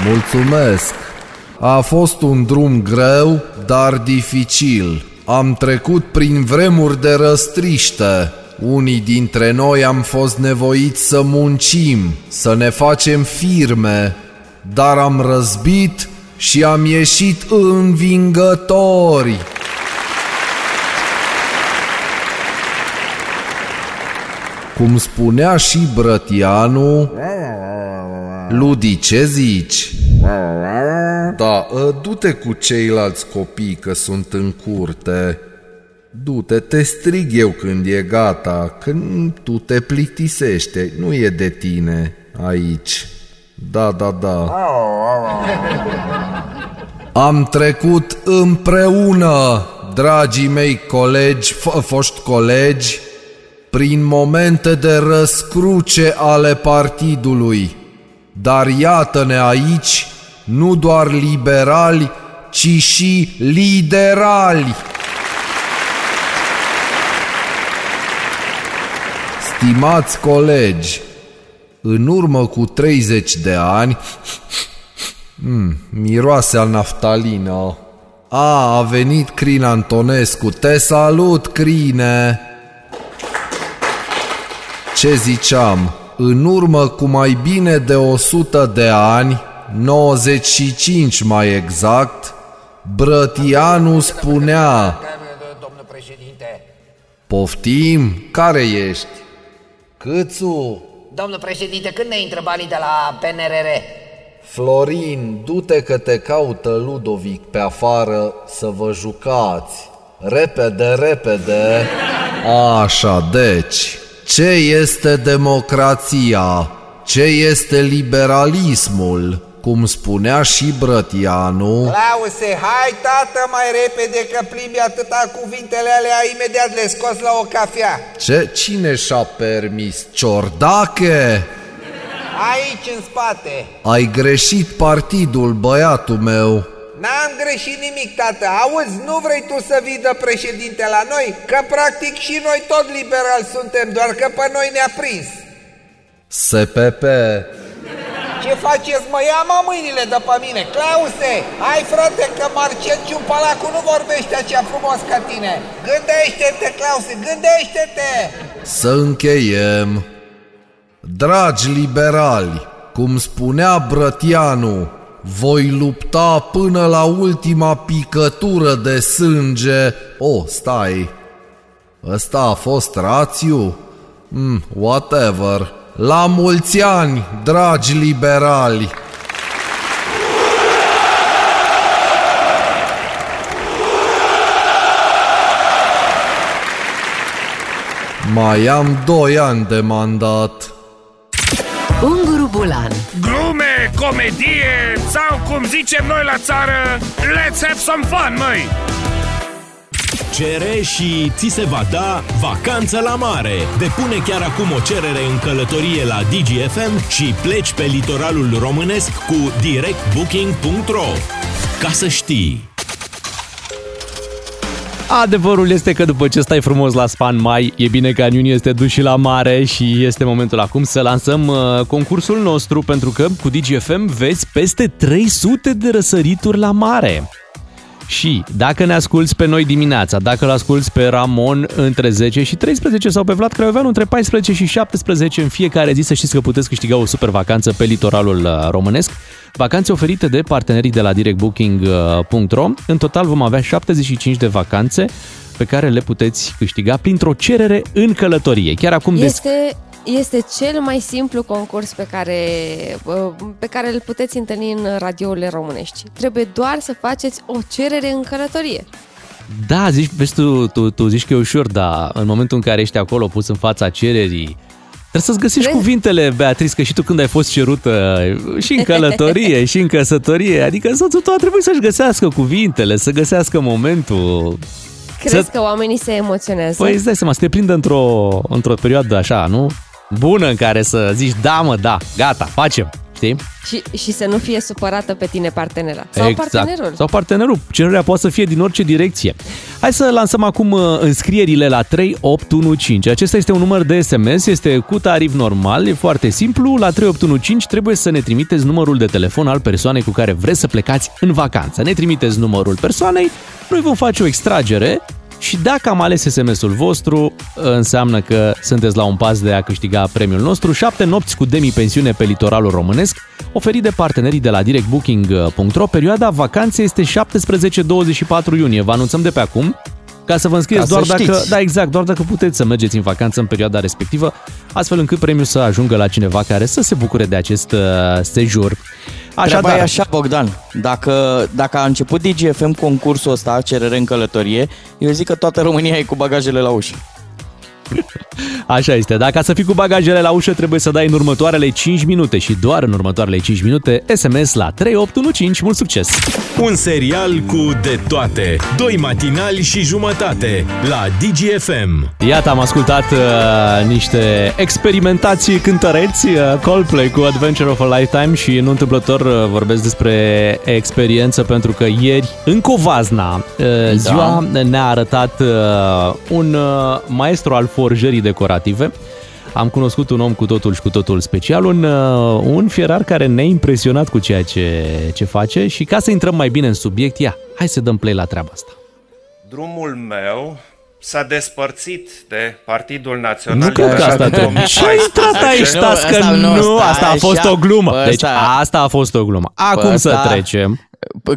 Mulțumesc! A fost un drum greu, dar dificil. Am trecut prin vremuri de răstriște. Unii dintre noi am fost nevoiți să muncim, să ne facem firme, dar am răzbit și am ieșit învingători. Cum spunea și Brătianu, Ludi, ce zici? Da, ă, du-te cu ceilalți copii că sunt în curte. Du-te, te strig eu când e gata, când tu te plictisește, nu e de tine aici. Da, da, da. Am trecut împreună, dragii mei colegi, f- foști colegi, prin momente de răscruce ale partidului. Dar iată-ne aici, nu doar liberali, ci și liderali. Stimați colegi, în urmă cu 30 de ani, mm, miroase a naftalină. A, a venit Crin Antonescu. Te salut, Crine! Ce ziceam? În urmă cu mai bine de 100 de ani, 95 mai exact, Brătianu spunea Domnul președinte. Poftim? Care ești? Câțu? Domnul președinte, când ne intră banii de la PNRR? Florin, du-te că te caută Ludovic pe afară să vă jucați. Repede, repede. Așa, deci, ce este democrația? Ce este liberalismul? Cum spunea și Brătianu, Lause, hai tată mai repede că plimbi atâta cuvintele alea, imediat le scos la o cafea. ce, cine și-a permis? Ciordache? Aici în spate. Ai greșit partidul, băiatul meu. N-am greșit nimic, tată. Auzi, nu vrei tu să vii de președinte la noi? Că practic și noi tot liberali suntem, doar că pe noi ne-a prins. SPP. Ce faceți, mă? Ia mă mâinile de pe mine. Clause, hai frate că Marcel Ciumpalacu nu vorbește așa frumos ca tine. Gândește-te, Clause, gândește-te! Să încheiem. Dragi liberali, cum spunea Brătianu, voi lupta până la ultima picătură de sânge. Oh, stai. Ăsta a fost rațiu? Mm, whatever. La mulți ani, dragi liberali! Mai am doi ani de mandat. Unguru Bulan Glume, comedie sau cum zicem noi la țară, let's have some fun, măi! Cere și ți se va da vacanță la mare. Depune chiar acum o cerere în călătorie la DGFM și pleci pe litoralul românesc cu directbooking.ro. Ca să știi! Adevărul este că după ce stai frumos la span mai, e bine ca în iunie este dus și la mare și este momentul acum să lansăm uh, concursul nostru pentru că cu DGFM vezi peste 300 de răsărituri la mare. Și dacă ne asculți pe noi dimineața, dacă îl asculți pe Ramon între 10 și 13 sau pe Vlad Craioveanu între 14 și 17 în fiecare zi, să știți că puteți câștiga o super vacanță pe litoralul uh, românesc. Vacanțe oferite de partenerii de la directbooking.ro. În total vom avea 75 de vacanțe pe care le puteți câștiga printr-o cerere în călătorie. Chiar acum des- Este, este cel mai simplu concurs pe care, uh, pe care îl puteți întâlni în radiourile românești. Trebuie doar să faceți o cerere în călătorie. Da, zici, vezi tu, tu, tu zici că e ușor, dar în momentul în care ești acolo pus în fața cererii, trebuie să-ți găsești Crezi? cuvintele, Beatrice, că și tu când ai fost cerută și în călătorie și în căsătorie, adică soțul tău a trebuit să-și găsească cuvintele, să găsească momentul. Crezi Să- că oamenii se emoționează? Păi îți dai seama, să te prindă într-o, într-o perioadă așa, nu? Bună în care să zici, da mă, da, gata, facem. Știi? știi? Și, și să nu fie supărată pe tine partenera. Sau exact. partenerul. Sau partenerul. Cererea poate să fie din orice direcție. Hai să lansăm acum uh, înscrierile la 3815. Acesta este un număr de SMS, este cu tarif normal, e foarte simplu. La 3815 trebuie să ne trimiteți numărul de telefon al persoanei cu care vreți să plecați în vacanță. Ne trimiteți numărul persoanei, noi vom face o extragere și dacă am ales SMS-ul vostru, înseamnă că sunteți la un pas de a câștiga premiul nostru. 7 nopți cu demi-pensiune pe litoralul românesc, oferit de partenerii de la directbooking.ro. Perioada vacanței este 17-24 iunie. Vă anunțăm de pe acum ca să vă înscrieți Ca doar să dacă, știți. da, exact, doar dacă puteți să mergeți în vacanță în perioada respectivă, astfel încât premiul să ajungă la cineva care să se bucure de acest uh, sejur. Treaba e așa, Bogdan. Dacă, dacă a început DGFM concursul ăsta, cerere în călătorie, eu zic că toată România e cu bagajele la ușă. Așa este. Dacă să fii cu bagajele la ușă, trebuie să dai în următoarele 5 minute și doar în următoarele 5 minute SMS la 3815. Mult succes! Un serial cu de toate. Doi matinali și jumătate la DGFM. Iată, am ascultat uh, niște experimentații cântăreți, uh, Coldplay cu Adventure of a Lifetime și nu întâmplător uh, vorbesc despre experiență pentru că ieri în Covazna uh, Da. ziua ne-a arătat uh, un uh, maestru al forjării decorative. Am cunoscut un om cu totul și cu totul special, un, uh, un fierar care ne-a impresionat cu ceea ce, ce face și ca să intrăm mai bine în subiect, ia, hai să dăm play la treaba asta. Drumul meu s-a despărțit de Partidul Național Nu cred că asta trebuie. Ce ai intrat aici, stați că nu, asta a fost o glumă. Deci asta a fost o glumă. Acum să ăsta- trecem.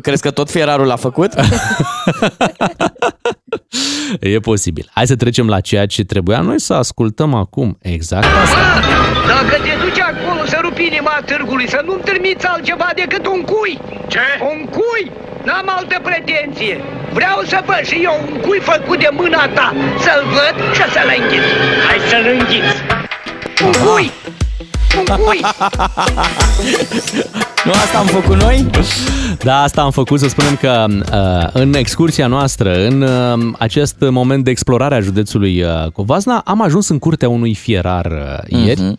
Crezi că tot fierarul l-a făcut? E posibil. Hai să trecem la ceea ce trebuia noi să ascultăm acum. Exact asta. Dacă te duci acolo să rupi inima târgului, să nu-mi trimiți altceva decât un cui. Ce? Un cui? N-am altă pretenție. Vreau să văd și eu un cui făcut de mâna ta. Să-l văd și să-l înghit. Hai să-l înghiți. Un cui! Un cui! nu asta am făcut noi? Da, asta am făcut să spunem că uh, în excursia noastră, în uh, acest moment de explorare a județului uh, Covasna, am ajuns în curtea unui fierar uh, ieri. Mhm.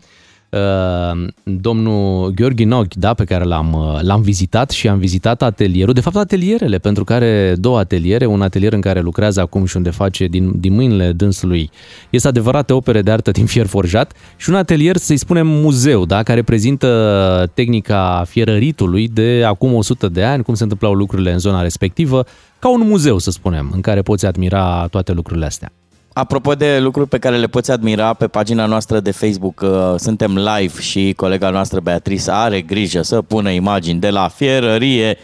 Uh, domnul Gheorghe Nog, da, pe care l-am, uh, l-am vizitat și am vizitat atelierul, de fapt atelierele, pentru că are două ateliere, un atelier în care lucrează acum și unde face din, din mâinile dânsului, este adevărate opere de artă din fier forjat și un atelier, să-i spunem, muzeu, da, care prezintă tehnica fierăritului de acum 100 de ani, cum se întâmplau lucrurile în zona respectivă, ca un muzeu, să spunem, în care poți admira toate lucrurile astea. Apropo de lucruri pe care le poți admira pe pagina noastră de Facebook, uh, suntem live și colega noastră Beatrice are grijă să pună imagini de la fierărie,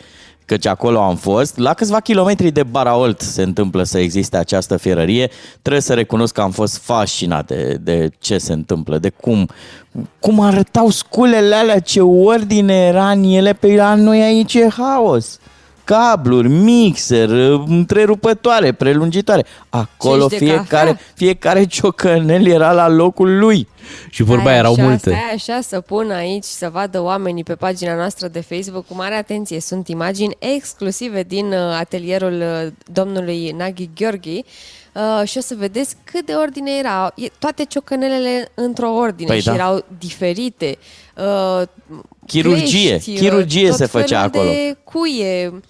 căci acolo am fost. La câțiva kilometri de Baraolt se întâmplă să existe această fierărie. Trebuie să recunosc că am fost fascinat de, de ce se întâmplă, de cum, cum arătau sculele alea, ce ordine era în ele, pe la noi aici e haos. Cabluri, mixer, întrerupătoare, prelungitoare. Acolo Cești de fiecare, cafea. fiecare ciocănel era la locul lui. Și vorba Stai erau așa, multe. Stai așa să pun aici să vadă oamenii pe pagina noastră de Facebook cu mare atenție. Sunt imagini exclusive din uh, atelierul uh, domnului Naghi Gheorghi uh, și o să vedeți cât de ordine era. E- Toate ciocănelele într-o ordine Păi și da. erau diferite. Uh, Chirurgie, clești, uh, chirurgie tot se făcea felul acolo. de cuie.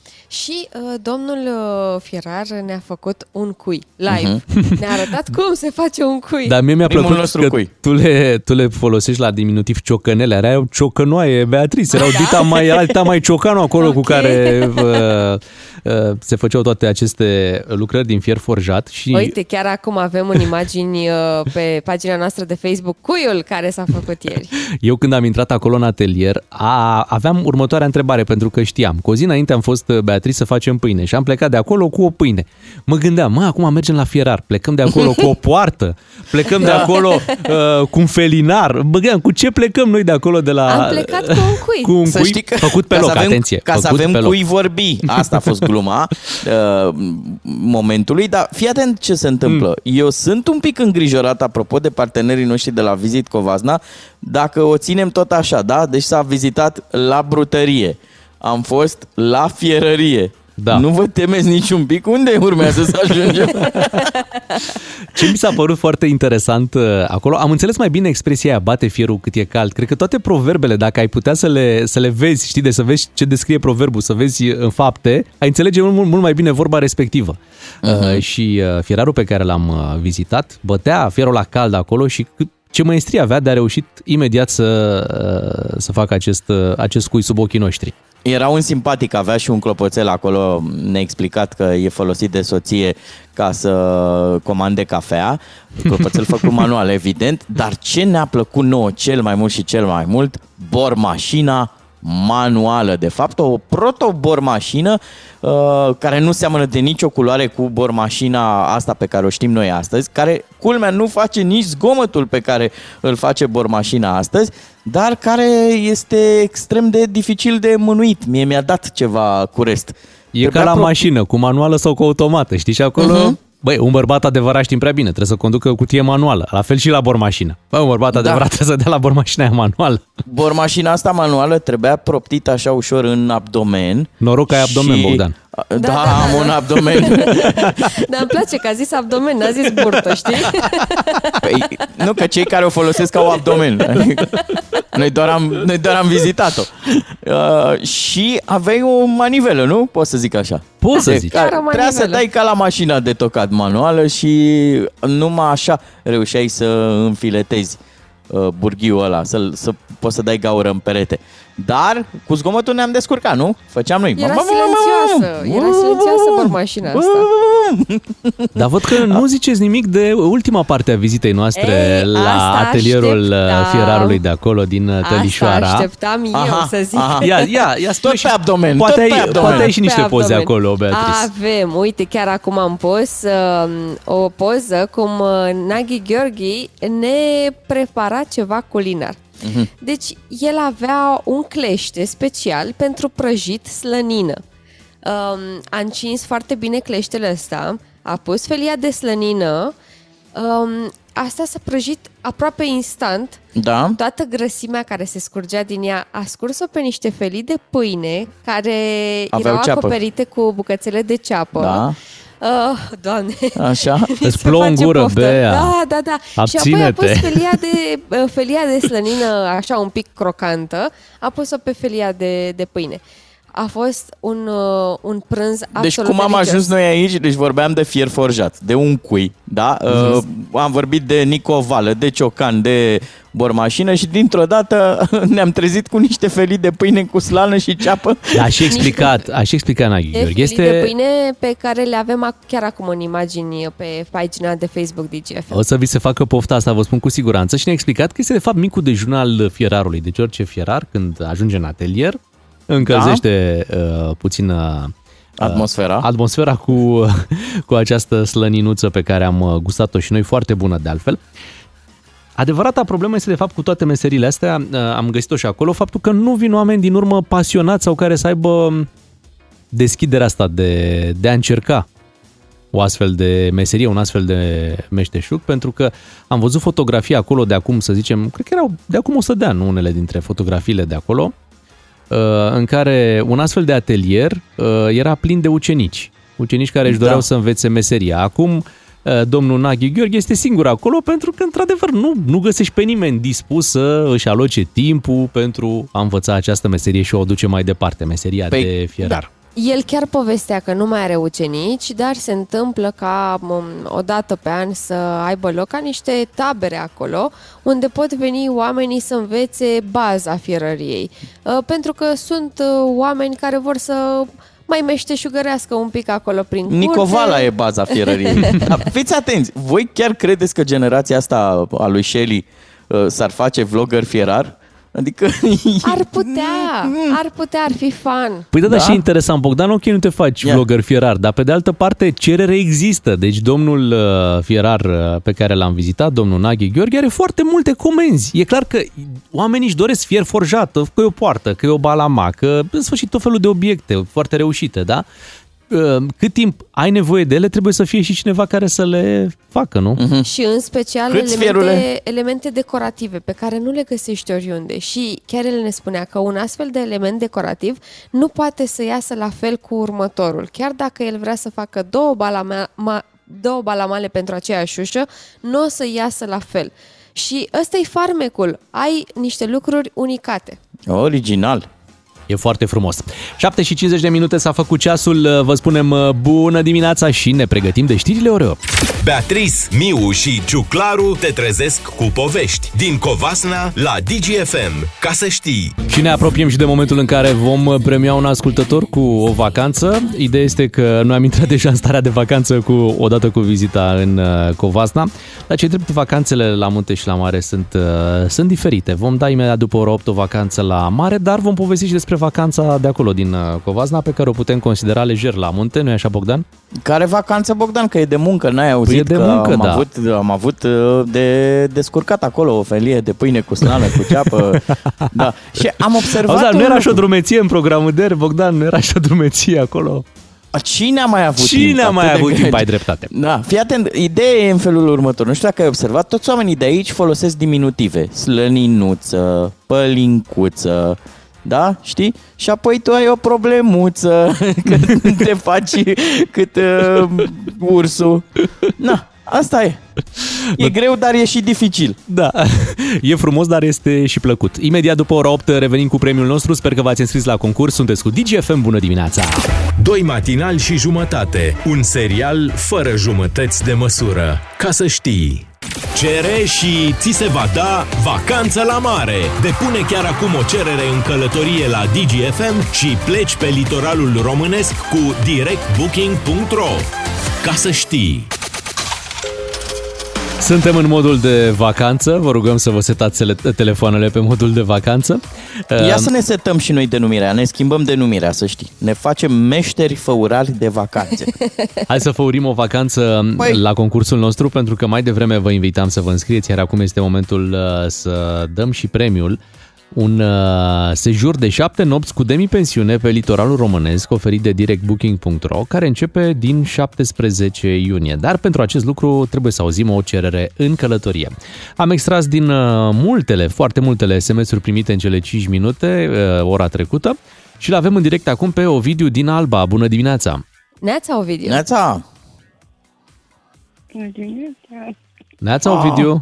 Și uh, domnul uh, Fierar ne-a făcut un cui live. Mhm. Ne-a arătat cum se face un cui. Dar mie mi-a Primul plăcut nostru că cui. tu le, tu le folosești la diminutiv ciocănele, erau ciocănoaie, Beatrice, erau Da? dita mai, era dita mai ciocanu acolo cu Ok. care uh, uh, se făceau toate aceste lucrări din fier forjat și Uite, chiar acum avem în imagini uh, pe pagina noastră de Facebook cuiul care s-a făcut ieri. eu când am intrat acolo în atelier, a, aveam următoarea întrebare pentru că știam. Cu o zi înainte am fost uh, Beatrice să facem pâine și am plecat de acolo cu o pâine. Mă gândeam, mă, acum mergem la fierar, plecăm de acolo cu o poartă, plecăm de Da. acolo uh, cu un felinar. Mă gândeam, cu ce plecăm noi de acolo de la... Am plecat cu un cui. Cu un Să cui știi că- făcut pe ca loc, să avem, atenție. Ca să făcut avem pe loc. cui vorbi. Asta a fost gluma uh, momentului, dar fii atent ce se întâmplă. Mm. Eu sunt un pic îngrijorat apropo de partenerii noștri de la Visit Covazna, dacă o ținem tot așa, da? Deci s-a vizitat la brutărie, am fost la fierărie, Da. Nu vă temeți niciun pic? Unde urmează să ajungem? Ce mi s-a părut foarte interesant uh, acolo, am înțeles mai bine expresia aia, bate fierul cât e cald. Cred că toate proverbele, dacă ai putea să le, să le vezi, știi, de să vezi ce descrie proverbul, să vezi în fapte, ai înțelege mult, mult mai bine vorba respectivă. Uh-huh. Uh, și uh, fierarul pe care l-am uh, vizitat bătea fierul la cald acolo și cât, ce măestrie avea de a reușit imediat să, uh, să facă acest, uh, acest cui sub ochii noștri. Era un simpatic, avea și un clopoțel acolo, ne-a explicat că e folosit de soție ca să comande cafea, clopoțel făcut manual, evident, dar ce ne-a plăcut nouă cel mai mult și cel mai mult? Bormașina manuală. De fapt, o proto-bormașină uh, care nu seamănă de nicio culoare cu bormașina asta pe care o știm noi astăzi, care, culmea, nu face nici zgomotul pe care îl face bormașina astăzi, dar care este extrem de dificil de mânuit. Mie mi-a dat ceva cu rest. E ca Trebuia la pro- mașină, cu manuală sau cu automată, știi? Și acolo, Mhm. Băi, un bărbat adevărat știm prea bine, trebuie să conducă cutie manuală. La fel și la bormașină. Băi, un bărbat Da. adevărat trebuie să dea la bormașina aia manuală. Bormașina asta manuală trebuia proptită așa ușor în abdomen. Noroc că ai abdomen, Bogdan. Da, da, am un abdomen. Dar îmi place că a zis abdomen, n-a zis burtă, știi? Păi, nu, că cei care o folosesc au abdomen. Adică, Noi doar am, noi doar am vizitat-o. Uh, și aveai o manivelă, nu? Pot să zic așa. Poți să De zici. Care, Chiar o trebuia să manivelă. dai ca la mașina de tocat manuală și numai așa reușeai să înfiletezi uh, burghiul ăla, să, să poți să dai gaură în perete. Dar cu zgomotul ne-am descurcat, nu? Făceam noi. Era silențioasă, era silențioasă bormașina asta. Dar văd că nu ziceți nimic de ultima parte a vizitei noastre Ei, la asta atelierul așteptam. uh, fierarului de acolo din uh, Tălișoara. Asta așteptam eu să zic. Ia, ia, ia spune Tot pe abdomen, Poate tot pe ai, abdomen. poate ai și Pe niște poze abdomen. acolo, Beatrice. Avem, uite, chiar acum am pus uh, o poză cum uh, Naghi Gheorghi ne prepara ceva culinar. Mhm. Deci, el avea un clește special pentru prăjit slănină. Um, a încins foarte bine cleștele ăsta, a pus felia de slănină, um, asta s-a prăjit aproape instant, Da. toată grăsimea care se scurgea din ea a scurs-o pe niște felii de pâine care Aveau erau ceapă. acoperite cu bucățele de ceapă. Da. Uh, doamne. Așa. Mi Îți se plouă în face gură, poftă. Bea. Da, da, da. Și apoi a Abține-te. pus felia de, uh, felia de slănină așa un pic crocantă, a pus-o pe felia de, de pâine. A fost un, uh, un prânz absolut Deci cum am delicios. ajuns noi aici? Deci vorbeam de fier forjat, de un cui, da? Uh, am vorbit de nicovală, de ciocan, de bormașină și dintr-o dată ne-am trezit cu niște felii de pâine cu slană și ceapă. Da, a și explicat, a și explicat Naghi De Gheorghe. felii de Este, pâine pe care le avem ac- chiar acum în imagini pe pagina de Facebook DGF. o să vi se facă pofta asta, vă spun cu siguranță, și ne-a explicat că este de fapt micul dejun al fierarului. Deci orice fierar, când ajunge în atelier, încălzește uh, puțin uh, Atmosfera. atmosfera cu, cu această slăninuță pe care am uh, gustat-o și noi, foarte bună de altfel. Adevărata problemă este de fapt cu toate meserile astea, uh, am găsit-o și acolo, faptul că nu vin oameni din urmă pasionați sau care să aibă um, deschiderea asta de, de a încerca o astfel de meserie, un astfel de meșteșug, pentru că am văzut fotografii acolo de acum, să zicem, cred că erau de acum 100 de ani, nu unele dintre fotografiile de acolo, uh, în care un astfel de atelier uh, era plin de ucenici. Ucenici care își Da. doreau să învețe meseria. Acum, uh, domnul Naghi Gheorghe este singur acolo pentru că, într-adevăr, nu, nu găsești pe nimeni dispus să își aloce timpul pentru a învăța această meserie și o duce mai departe, meseria Păi, de fierar. El chiar povestea că nu mai are ucenici, dar se întâmplă ca m, o dată pe an să aibă loc ca niște tabere acolo, unde pot veni oamenii să învețe baza fierăriei. Uh, Pentru că sunt uh, oameni care vor să mai meșteșugărească un pic acolo prin Nicovala curte. e baza fierăriei. Dar fiți atenți, voi chiar credeți că generația asta a lui Shelly uh, s-ar face vlogger fierar? Adică... Ar putea, ar putea, ar fi fan. Păi da, da, Da? și interesant, Bogdan, ok, nu te faci Ia. vlogger fierar, dar pe de altă parte cerere există. Deci domnul uh, fierar uh, pe care l-am vizitat, domnul Naghi Gheorghe, are foarte multe comenzi. E clar că oamenii își doresc fier forjat, că e o poartă, că e o balama, că în sfârșit tot felul de obiecte foarte reușite, da? Uh, cât timp ai nevoie de ele, trebuie să fie și cineva care să le facă, nu? Mm-hmm. Și în special Câți elemente, fierule? elemente decorative pe care nu le găsești oriunde. Și chiar el ne spunea că un astfel de element decorativ nu poate să iasă la fel cu următorul. Chiar dacă el vrea să facă două, balama, ma, două balamale pentru aceeași ușă, nu o să iasă la fel. Și ăsta e farmecul. Ai niște lucruri unicate. Original. E foarte frumos. 7 și 50 de minute s-a făcut ceasul, vă spunem uh, bună dimineața și ne pregătim de știrile ore 8. Beatrice, Miu și Ciuclaru te trezesc cu povești din Covasna la DGFM. Ca să știi. Și ne apropiem și de momentul în care vom premia un ascultător cu o vacanță. Ideea este că noi am intrat deja în starea de vacanță cu odată cu vizita în uh, Covasna, dar ce drept vacanțele la munte și la mare sunt, uh, sunt diferite. Vom da imediat după ora 8 o vacanță la mare, dar vom povesti și despre vacanța de acolo din uh, Covasna pe care o putem considera lejer la munte, nu-i așa Bogdan? Care vacanță, Bogdan? Că e de muncă, n-ai auzit Păi e de că muncă, am, da. avut, am avut uh, de descurcat acolo o felie de pâine cu slană, cu ceapă. da. Și am observat Auzi, dar nu un era și o lucru. drumeție în programul de Bogdan, nu era și o drumeție acolo. Cine a mai avut Cine timp? a mai atât de avut timp? greu? Ai dreptate. Da, fii atent, ideea e în felul următor. Nu știu dacă ai observat, toți oamenii de aici folosesc diminutive. Slăninuță, pălincuță, da? Știi? Și apoi tu ai o problemuță că te faci cât uh, ursul. Na, asta e. E greu, dar e și dificil. Da, e frumos, dar este și plăcut. Imediat după ora 8 revenim cu premiul nostru. Sper că v-ați înscris la concurs. Sunteți cu DGFM. Bună dimineața! Doi matinali și jumătate. Un serial fără jumătăți de măsură. Ca să știi. Cere și ți se va da vacanță la mare. Depune chiar acum o cerere în călătorie la DGFM și pleci pe litoralul românesc cu directbooking.ro. Ca să știi. Suntem în modul de vacanță. Vă rugăm să vă setați tele- telefoanele pe modul de vacanță. Ia Um, să ne setăm și noi denumirea, ne schimbăm denumirea, să știi. Ne facem meșteri făurali de vacanțe. Hai să făurim o vacanță Păi- la concursul nostru, pentru că mai devreme vă invitam să vă înscrieți, iar acum este momentul uh, să dăm și premiul. Un uh, sejur de șapte nopți cu demi-pensiune pe litoralul românesc oferit de directbooking.ro care începe din 17 iunie. Dar pentru acest lucru trebuie să auzim o cerere în călătorie. Am extras din uh, multele, foarte multele SMS-uri primite în cele 5 minute, uh, ora trecută, și l avem în direct acum pe Ovidiu din Alba. Bună dimineața! Neața, Ovidiu. Neața! Bună dimineața. Neața, Ah, Ovidiu!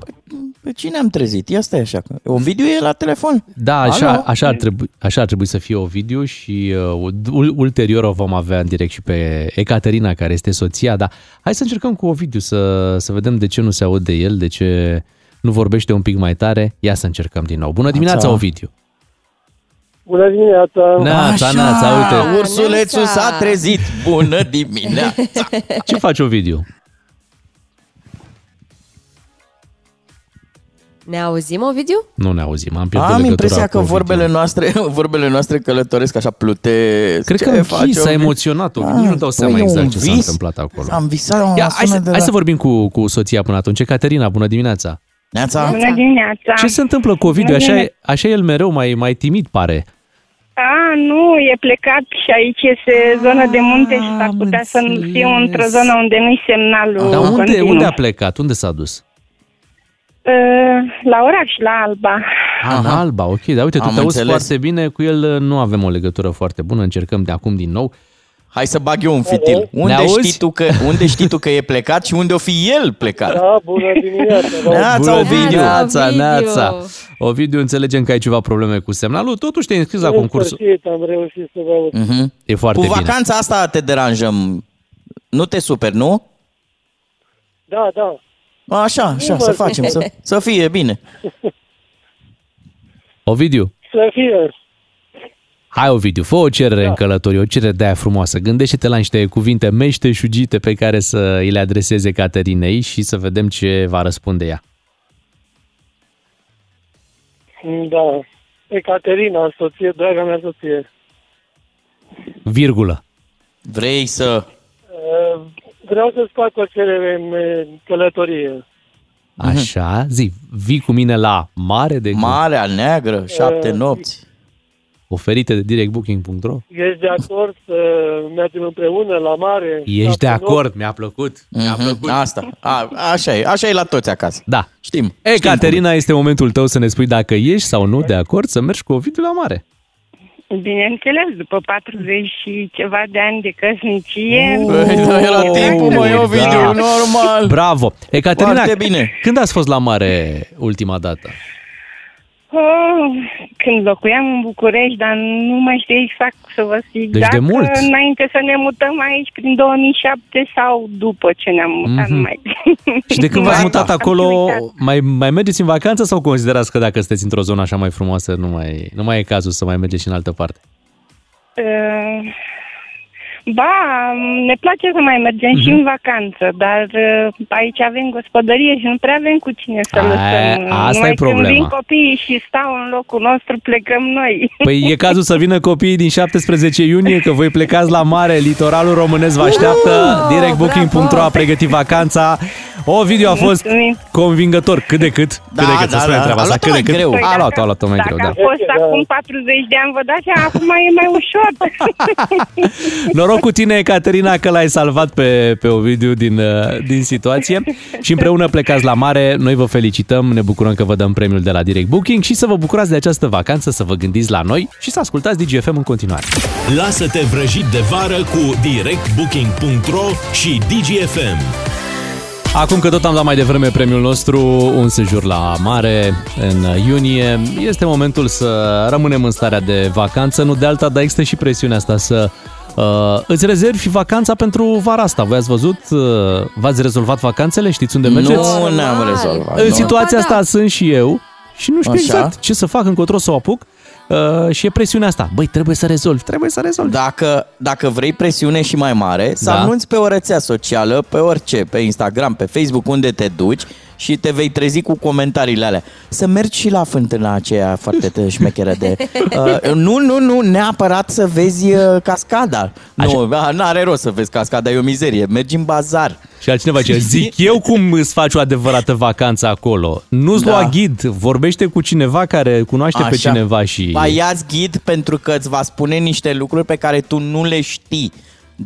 Pe cine am trezit? Ia stai așa. că- Ovidiu e la telefon. Da, așa, Alo? așa, ar trebui, așa ar trebui să fie Ovidiu și uh, ul- ulterior o vom avea în direct și pe Ecaterina, care este soția, dar hai să încercăm cu Ovidiu să, să vedem de ce nu se aude el, de ce nu vorbește un pic mai tare. Ia să încercăm din nou. Bună dimineața, Neața. Ovidiu! Bună dimineața! Neața, Așa, neața, uite. ursulețul s-a trezit. Bună dimineața! Ce faci, Ovidiu? Ne auzim, Ovidiu? Nu ne auzim, am pierdut Am legătura impresia cu că Ovidiu. vorbele noastre, vorbele noastre călătoresc așa plutesc. Cred Ce că închis, faci, s-a Ovidiu? emoționat, Ovidiu. Nici nu dau Ah, seama păi, e exact un ce s-a vis? întâmplat acolo. Am visat, Ia, mă hai, sună să, de hai la- să vorbim cu, cu soția până atunci. Caterina, bună dimineața! Neața? Bună dimineața. Ce se întâmplă cu Ovidiu? Bună Așa, e, dimineața. așa e el mereu mai, mai timid, pare. A, nu, e plecat și aici este zonă de munte și s-ar putea să nu fiu într-o zonă unde nu-i semnalul Dar unde, continuu. unde a plecat? Unde s-a dus? Uh, La oraș, la Alba. Ah, în Alba, ok. Dar uite, tu Am te auzi înțeles. foarte bine, cu el uh, nu avem o legătură foarte bună, încercăm de acum din nou. Hai să bag eu un fitil. Unde auzi? știi, tu că, unde știi tu că e plecat și unde o fi el plecat? Da, bună dimineața! Neața, Bună Ovidiu! dimineața, Ovidiu! neața. Ovidiu, înțelegem că ai ceva probleme cu semnalul, totuși te-ai înscris la În concursul. sfârșit am reușit să vă aud. Mhm. E foarte Cu bine. vacanța asta te deranjăm. Nu te super, nu? Da, da. Așa, așa, Nu să mă- facem, să, să fie bine. Ovidiu, Să fie. hai Ovidiu, fă o cerere în călătorie, o cerere de aia frumoasă. Gândește-te la niște cuvinte meșteșugite pe care să îi le adreseze Caterinei și să vedem ce va răspunde ea. Da. Ecaterina, soție, draga mea soție. Virgulă. Vrei să... Uh, Vreau să-ți fac o cerere în uh, călătorie. Așa, zi, vii cu mine la mare de Marea Neagră, șapte Uh, nopți. oferite de directbooking.ro. Ești de acord să mergem împreună la mare? Ești de La acord, mi-a plăcut. Mi-a Mhm, plăcut. Asta, a, așa e, așa e la toți acasă. Da. Știm. E, Caterina, este momentul tău să ne spui dacă ești sau nu de acord să mergi cu Ovidiu la mare. Bineînțeles, după 40 și ceva de ani de căsnicie... Păi, da, era timpul, măi, Ovidiu, normal. Bravo! Ecaterina, Foarte bine. când ați fost la mare ultima dată? Oh, când locuiam în București, dar nu mai știu exact să vă zic Deci de dacă mult. înainte să ne mutăm aici prin 2007 sau după ce ne-am mutat Mhm. mm-hmm. mai. Și de când v-ați Am mutat uitat. acolo, mai, mai mergeți în vacanță sau considerați că dacă sunteți într-o zonă așa mai frumoasă, nu mai, nu mai e cazul să mai mergeți și în altă parte? Uh, Ba, ne place să mai mergem și în vacanță, dar uh, aici avem gospodărie și nu prea avem cu cine să A, lăsăm. asta Numai e problema. Când vin copiii și stau în locul nostru, plecăm noi. Păi e cazul să vină copiii din 17 iunie, că voi plecați la mare, litoralul românesc vă așteaptă, directbooking.ro a pregătit vacanța. O video a fost convingător, cât de cât, cât de cât, să spunem treaba asta, cât de cât. A luat, a luat-o mai greu, Dacă da. a fost acum 40 de ani, vă dați seama, acum e mai ușor. Noroc cu tine, Ecaterina, că l-ai salvat pe, pe Ovidiu din, uh, din situație și împreună plecați la mare. Noi vă felicităm, ne bucurăm că vă dăm premiul de la Direct Booking și să vă bucurați de această vacanță, să vă gândiți la noi și să ascultați DGFM în continuare. Lasă-te vrăjit de vară cu directbooking.ro și DGFM. Acum că tot am dat mai devreme premiul nostru, un sejur la mare în iunie, este momentul să rămânem în starea de vacanță, nu de alta, dar există și presiunea asta să uh, îți rezervi vacanța pentru vara asta. Voi ați văzut, uh, v-ați rezolvat vacanțele, știți unde Nu mergeți? ne-am rezolvat, În nu. situația asta sunt și eu și nu știu Așa. exact ce să fac, încotro să o apuc. Uh, și e presiunea asta. Băi, trebuie să rezolvi, trebuie să rezolvi. Dacă, dacă vrei presiune și mai mare, să Da. anunți pe o rețea socială, pe orice, pe Instagram, pe Facebook, unde te duci și te vei trezi cu comentariile alea. Să mergi și la fântâna aceea foarte t- șmecheră de... Uh, nu, nu, nu, neapărat să vezi uh, cascada. Nu, a, n-are rost să vezi cascada, e o mizerie. Mergi în bazar. Și altcineva zice, zic eu cum îți faci o adevărată vacanță acolo. Nu-ți Da. lua ghid, vorbește cu cineva care cunoaște pe cineva și... Ba, ia-ți ghid pentru că îți va spune niște lucruri pe care tu nu le știi.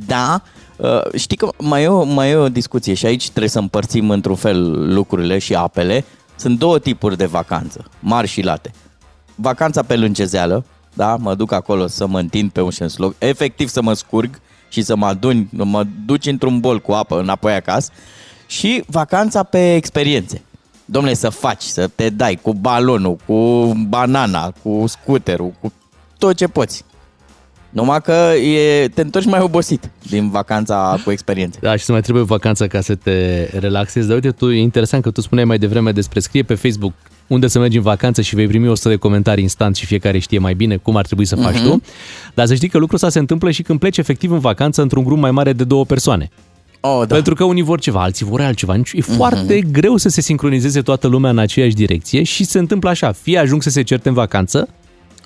Da? Uh, știi că mai e, o, mai e o discuție și aici trebuie să împărțim într-un fel lucrurile și apele. Sunt două tipuri de vacanță, mari și late. Vacanța pe lângezeală, da? Mă duc acolo să mă întind pe un șensloc, efectiv să mă scurg și să mă adun, mă duci într-un bol cu apă înapoi acasă și vacanța pe experiențe. Domnule, să faci, să te dai cu balonul, cu banana, cu scuterul, cu tot ce poți. Numai că e, te întorci mai obosit din vacanța cu experiențe. Da, și să mai trebuie o vacanță ca să te relaxezi. Dar uite, tu, e interesant că tu spuneai mai devreme despre scrie pe Facebook unde să mergi în vacanță și vei primi 100 de comentarii instant și fiecare știe mai bine cum ar trebui să faci Mhm. tu. Dar să știi că lucrul ăsta se întâmplă și când pleci efectiv în vacanță într-un grup mai mare de două persoane. Oh, da. Pentru că unii vor ceva, alții vor altceva. Nici- E foarte greu să se sincronizeze toată lumea în aceeași direcție și se întâmplă așa. Fie ajung să se certe în vacanță,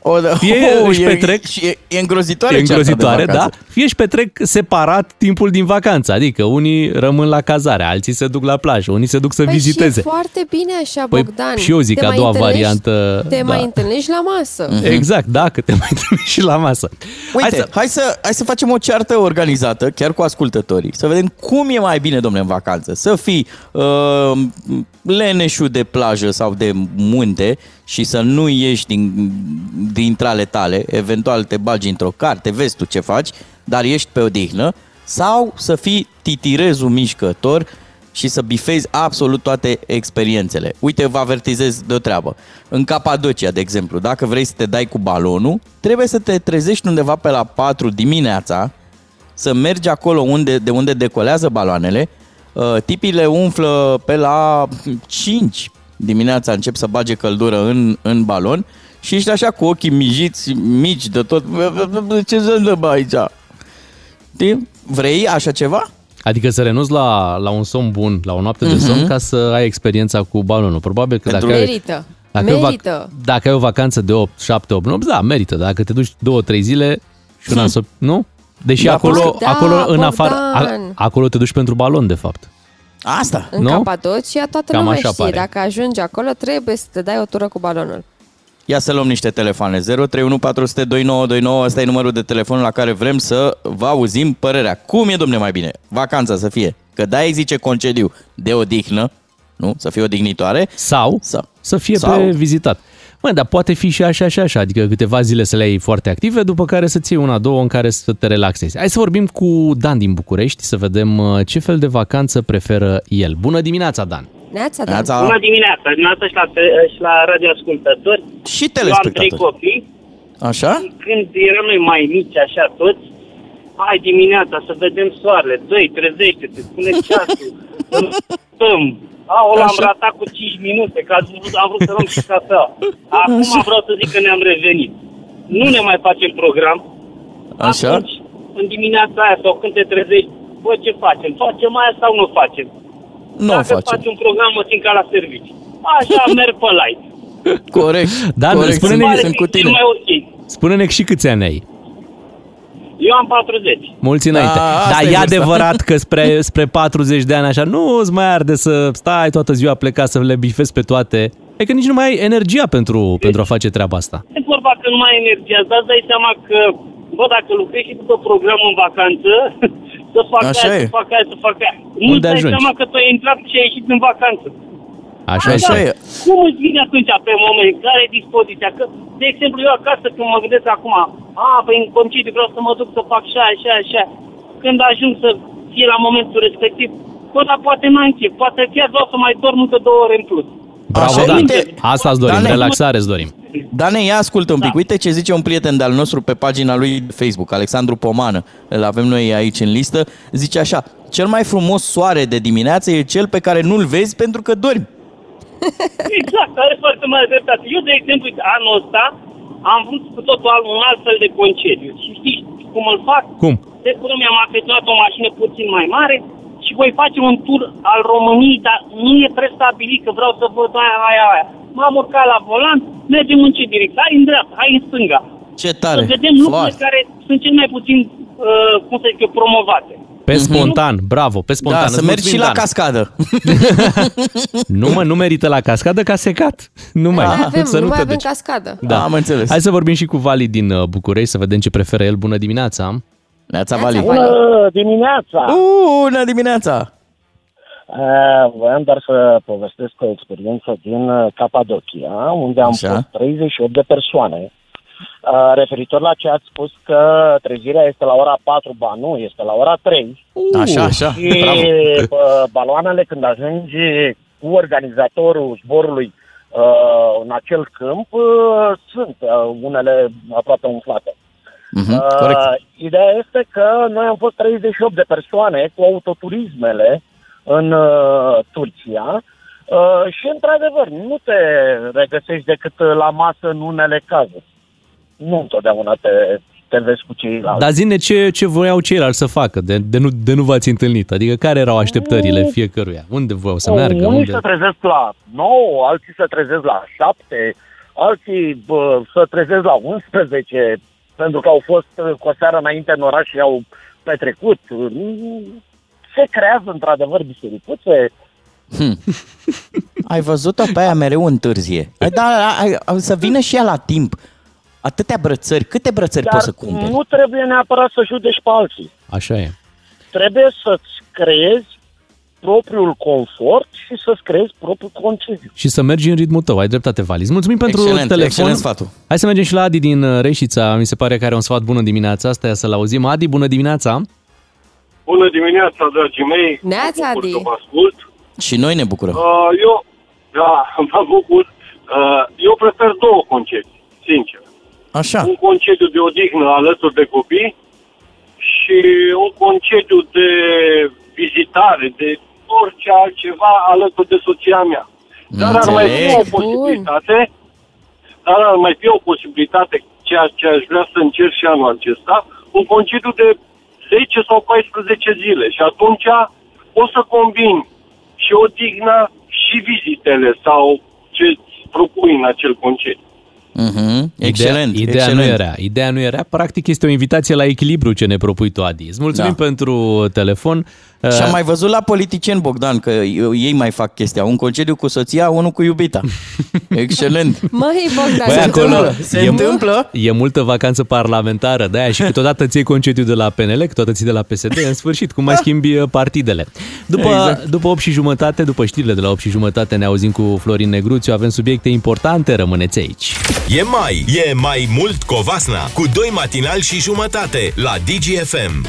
O, da. Fie oh, își e, petrec- și e, e îngrozitoare e cearta de îngrozitoare, da? vacanță. Fie își petrec separat timpul din vacanță, adică unii rămân la cazare, alții se duc la plajă, unii se duc să Păi viziteze. și e foarte bine așa, Păi, Bogdan. și eu zic Te a mai doua întâlnești- variantă, Te da. mai întâlnești la masă. Exact, da, că te mai întâlnești și la masă. Uite, hai să... Hai, să, hai să facem o ceartă organizată, chiar cu ascultătorii, să vedem cum e mai bine, domnule, în vacanță. Să fii uh, leneșul de plajă sau de munte și să nu ieși din, dintre ale tale, eventual te bagi într-o carte, vezi tu ce faci, dar ești pe odihnă, sau să fii titirezul mișcător și să bifezi absolut toate experiențele. Uite, vă avertizez de o treabă. În Capadocia, de exemplu, dacă vrei să te dai cu balonul, trebuie să te trezești undeva pe la 4 dimineața, să mergi acolo unde, de unde decolează baloanele, uh, tipii le umflă pe la 5 dimineața, încep să bage căldură în, în balon și ești așa cu ochii mijiți, mici de tot. Ce se întâmplă aici? Știi? Vrei așa ceva? Adică să renunți la, la un somn bun, la o noapte de Mhm. somn, ca să ai experiența cu balonul. Probabil că dacă ai, Merită. dacă, ai o Merită. vac- dacă ai o vacanță de 8, 7, 8 nopți, da, merită. Dacă te duci 2-3 zile și una să... Nu? Deși Da, acolo, da, acolo în afară, a, Bogdan. acolo te duci pentru balon, de fapt. Asta. În Nu? Capadocia toată Cam lumea așa știe. pare. Dacă ajungi acolo, trebuie să te dai o tură cu balonul. Ia să luăm niște telefoane. 031 400 2929, ăsta e numărul de telefon la care vrem să vă auzim părerea. Cum e, domne, mai bine? Vacanța să fie. Că da, îi zice concediu de odihnă, nu? Să fie odihnitoare. Sau Sau, să fie Sau- pe vizitat. Mă, dar poate fi și așa și așa, adică câteva zile să le ai foarte active, după care să-ți iei una, două în care să te relaxezi. Hai să vorbim cu Dan din București, să vedem uh, ce fel de vacanță preferă el. Bună dimineața, Dan! Neața, Dan. Neața. Bună dimineața, dimineața și la, și la radioascultători. Și Eu am trei telespectatori. copii. Așa? Când eram noi mai mici, așa toți, hai dimineața să vedem soarele, doi, trezește-te, spune ceasul, stăm. Aolo, am Așa. ratat cu 5 minute, că am vrut, am vrut să luăm și cafea. Acum vreau să zic că ne-am revenit. Nu ne mai facem program. Așa? Atunci, în dimineața aia sau când te trezești, bă, ce facem? Facem aia sau nu facem? Nu o Dacă facem. faci un program, mă țin ca la serviciu. Așa merg pe light. Corect. Dan, corect. spune-ne- Sunt, Pare sunt că cu e tine. mai ok. Spune-ne și câți ani ai. Eu am 40. Mulți înainte. Da, asta Dar e e vârsta. adevărat că spre, spre 40 de ani așa nu îți mai arde să stai toată ziua plecat să le bifezi pe toate. E că nici nu mai ai energia pentru, pentru a face treaba asta. E vorba că nu mai ai energia, dar îți dai seama că, bă, dacă lucrezi și după program în vacanță, să fac Așa aia, e. să fac aia, să fac aia. Nu Unde îți dai ajungi? seama că tu ai intrat și ai ieșit în vacanță. Așa, Așa este. e. Cum îți vine atunci pe moment? Care e dispoziția? Că, de exemplu, eu acasă când mă gândesc acum, a, păi în concediu vreau să mă duc să fac așa, așa, așa. Când ajung să fie la momentul respectiv, bă, dar poate n-am chef, poate chiar vreau să mai dorm încă două ore în plus. Bravo, Așa, Dan. uite, Asta îți dorim, Dane. relaxare îți dorim. Dane, ia ascultă un pic. Da. Uite ce zice un prieten de-al nostru pe pagina lui de Facebook, Alexandru Pomană. Îl avem noi aici în listă. Zice așa, cel mai frumos soare de dimineață e cel pe care nu-l vezi pentru că dormi. Exact, are foarte mare dreptate. Eu, de exemplu, uite, anul ăsta am vrut cu totul alt, un alt fel de concediu. Și știți cum îl fac? Cum? De curând mi-am achiziționat o mașină puțin mai mare și voi face un tur al României, dar nu e prestabilit că vreau să văd aia, aia, aia. M-am urcat la volan, mergem în ce direcție? Hai în dreapta, hai în stânga. Ce tare! Să vedem lucrurile Foarte. care sunt cel mai puțin, uh, cum să zic eu, promovate. Pe spontan, bravo, pe spontan. Da, să Îți mergi și mulțumim, la Dan. cascadă. Nu mă, nu merită la cascadă ca secat. Nu mai, Mai avem, să nu nu mai te avem duci. cascadă. Da. Am înțeles. Hai să vorbim și cu Vali din uh, București, să vedem ce preferă el. Bună dimineața! Neața Neața, Vali. Vali. Bună dimineața! Bună dimineața! Uh, voiam doar să povestesc o experiență din uh, Capadocia, unde am Așa. fost 38 de persoane. Uh, referitor la ce ați spus că trezirea este la ora 4, ba nu, este la ora 3. Așa, așa, Și bravo. uh, baloanele când ajungi cu organizatorul zborului uh, în acel câmp uh, sunt uh, unele aproape umflate. Mhm, corect. Uh, ideea este că noi am fost 38 de persoane cu autoturismele în uh, Turcia uh, și, într-adevăr, nu te regăsești decât la masă în unele cazuri. Nu întotdeauna te, te vezi cu ceilalți. Dar zine ce, ce voiau ceilalți să facă, de, de, nu, de nu v-ați întâlnit. Adică care erau așteptările fiecăruia? Unde voiau să meargă? Unii Unde? se trezesc la 9, alții se trezesc la 7, alții bă, se trezesc la 11 pentru că au fost uh, cu o seară înainte în oraș și au petrecut. Se creează într-adevăr bisericuțe. Hm. Ai văzut-o pe aia mereu întârzie. Ai, da, ai, ai, să vină și ea la timp. Atâtea brățări. Câte brățări Dar poți să cumperi? nu trebuie neapărat să judești pe alții. Așa e. Trebuie să-ți creezi propriul confort și să-ți creezi propriul concediu. Și să mergi în ritmul tău. Ai dreptate, Vali. Îți mulțumim pentru Excelent, telefon. excelent sfatul. Hai să mergem și la Adi din uh, Reșița. Mi se pare că are un sfat bună dimineața asta. Ia să-l auzim. Adi, bună dimineața! Bună dimineața, dragii mei! Neața, Mă bucur Adi. că vă ascult. Și noi ne bucurăm. Uh, eu, da, mă bucur. Uh, eu prefer două concedii, sincer. Așa. Un concediu de odihnă alături de copii și un concediu de vizitare, de orice altceva alături de soția mea. Dar ar mai fi o Înțeleg. posibilitate, dar ar mai fi o posibilitate, ceea ce aș vrea să încerc și anul acesta, un concediu de 10 sau 14 zile și atunci o să combin și odihna și vizitele sau ce propui în acel concediu. Mhm. Excelent, Ideea, ideea excelent. nu era. Ideea nu era. Practic este o invitație la echilibru ce ne propui tu, Adi. Îți mulțumim Da. pentru telefon. Și am mai văzut la politicieni, Bogdan, că ei mai fac chestia. Un concediu cu soția, unul cu iubita. Excelent. Măi, Bogdan, Băi, se acolo întâmplă. Se e, întâmplă? E multă vacanță parlamentară, de-aia și câteodată ți iei concediu de la PNL, câteodată ții de la PSD, în sfârșit, cum mai schimbi uh, partidele. După, Exact. după 8 și jumătate, după știrile de la 8 și jumătate, ne auzim cu Florin Negruțiu, avem subiecte importante, rămâneți aici. E mai, e mai mult Covasna cu doi matinali și jumătate la DGFM.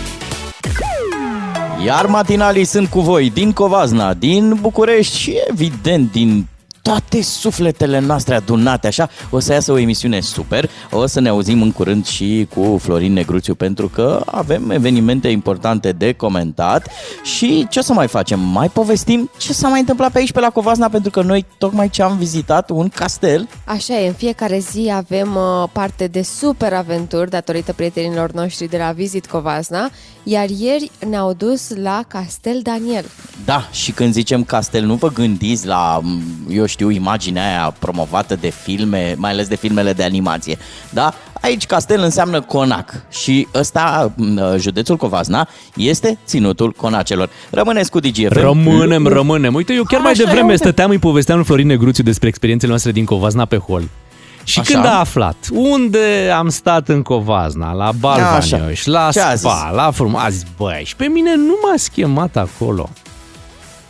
Iar matinalii sunt cu voi din Covazna, din București și evident din toate sufletele noastre adunate, așa, o să iasă o emisiune super, o să ne auzim în curând și cu Florin Negruțiu pentru că avem evenimente importante de comentat. Și ce o să mai facem? Mai povestim ce s-a mai întâmplat pe aici, pe la Covazna, pentru că noi tocmai ce am vizitat, un castel, Așa e, în fiecare zi avem uh, parte de super aventuri datorită prietenilor noștri de la Visit Covasna, iar ieri ne-au dus la Castel Daniel. Da, și când zicem castel, nu vă gândiți la, m, eu știu, imaginea aia promovată de filme, mai ales de filmele de animație. Da? Aici castel înseamnă conac și ăsta, m, județul Covasna, este ținutul conacelor. Rămâneți cu DGFM. Rămânem, rămânem. Uite, eu chiar mai Așa e, devreme uite. stăteam, îi povesteam lui Florin Negruțiu despre experiențele noastre din Covazna pe hol. Și Așa. când a aflat unde am stat în Covazna, la Balvanioș, la Ce a Spa, zis? la Frum, a zis, băi, și pe mine nu m-a schemat acolo.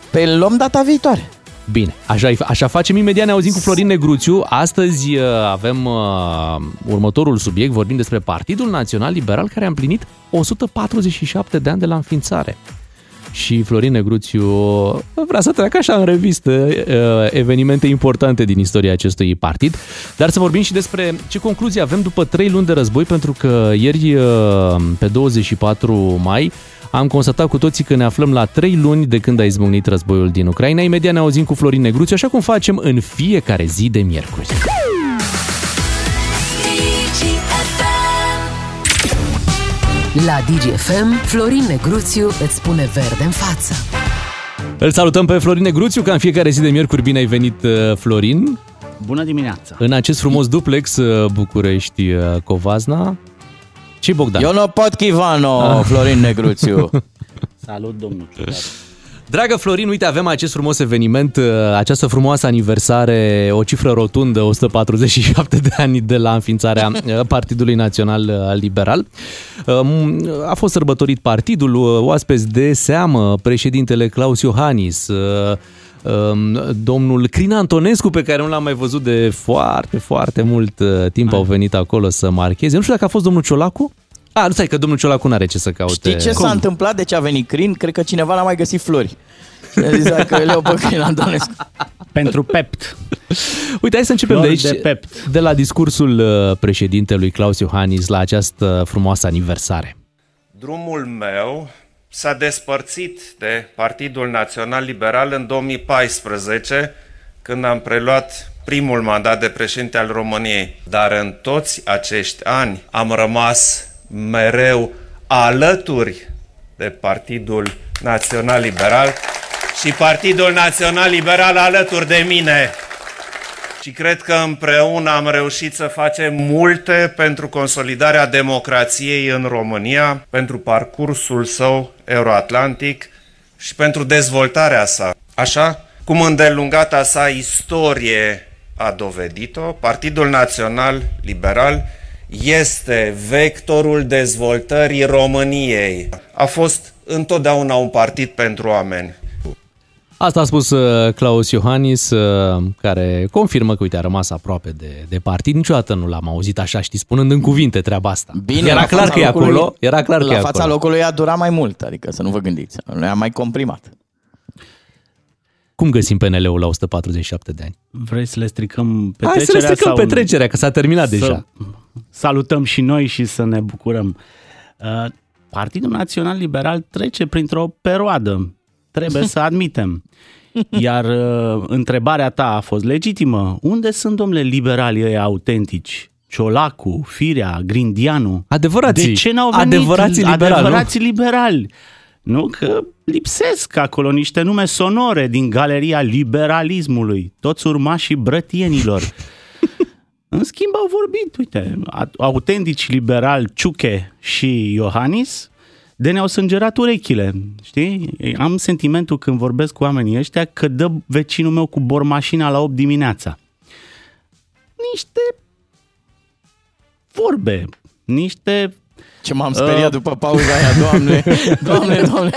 Pe luăm data viitoare. Bine, așa, așa facem imediat, ne auzim cu Florin Negruțiu. Astăzi uh, avem uh, următorul subiect, vorbim despre Partidul Național Liberal care a împlinit 147 de ani de la înființare. Și Florin Negruțiu vrea să treacă așa în revistă uh, evenimente importante din istoria acestui partid, dar să vorbim și despre ce concluzii avem după trei luni de război, pentru că ieri, uh, pe 24 mai, am constatat cu toții că ne aflăm la trei luni de când a izbucnit războiul din Ucraina. Imediat ne auzim cu Florin Negruțiu, așa cum facem în fiecare zi de miercuri. La DGFM, Florin Negruțiu îți spune verde în față. Îl salutăm pe Florin Negruțiu, ca în fiecare zi de miercuri. Bine ai venit, uh, Florin! Bună dimineața! În acest frumos duplex uh, București-Covazna. Și Bogdan. Eu nu pot chivano, Ah. Florin Negruțiu. Salut, domnul Ciudat. Dragă Florin, uite, avem acest frumos eveniment, uh, această frumoasă aniversare, o cifră rotundă, 147 de ani de la înființarea uh, Partidului Național uh, Liberal. Um, A fost sărbătorit partidul, uh, oaspeți de seamă, președintele Claus Iohannis, uh, um, domnul Crin Antonescu, pe care nu l-am mai văzut de foarte, foarte mult uh, timp, au venit acolo să marcheze. Nu știu dacă a fost domnul Ciolacu. A, nu stai că domnul Ciolacu n-are ce să caute. Știi ce s-a întâmplat? De ce a venit Crin? Cred că cineva n-a mai găsit flori. Și a zis că le iau pe Crin Antonescu. Pentru Pept. Uite, hai să începem Flori de aici, de pept. de la discursul uh, președintelui Claus Iohannis la această frumoasă aniversare. Drumul meu s-a despărțit de Partidul Național Liberal în 2014, când am preluat primul mandat de președinte al României. Dar în toți acești ani am rămas mereu alături de Partidul Național Liberal și Partidul Național Liberal alături de mine. Și cred că împreună am reușit să facem multe pentru consolidarea democrației în România, pentru parcursul său euroatlantic și pentru dezvoltarea sa. Așa cum îndelungata sa istorie a dovedit-o, Partidul Național Liberal este vectorul dezvoltării României. A fost întotdeauna un partid pentru oameni. Asta a spus uh, Claus Iohannis, uh, care confirmă că, uite, a rămas aproape de, de partid. Niciodată nu l-am auzit așa, știi, spunând în cuvinte treaba asta. Bine, era la clar fața că e locului- acolo, era clar că La e fața acolo. locului a durat mai mult, adică să nu vă gândiți. Noi am mai comprimat. Cum găsim PNL-ul la 147 de ani? Vrei să le stricăm Hai petrecerea? să le stricăm sau petrecerea, că s-a terminat să deja. Salutăm și noi și să ne bucurăm. Uh, Partidul Național Liberal trece printr-o perioadă, trebuie să admitem. Iar uh, întrebarea ta a fost legitimă. Unde sunt, domnule, liberalii ăia autentici? Ciolacu, Firea, Grindianu. Adevărații. De ce n-au venit Adevărații liberali, nu? Adevărații liberali. Nu? Că lipsesc acolo niște nume sonore din galeria liberalismului, toți urmașii brătienilor. În schimb au vorbit, uite, a- autentici liberal Ciuche și Iohannis, de ne-au sângerat urechile, știi? Am sentimentul când vorbesc cu oamenii ăștia că dă vecinul meu cu bormașina la 8 dimineața. Niște vorbe, niște Ce m-am speriat uh, după pauza aia, doamne, doamne, doamne.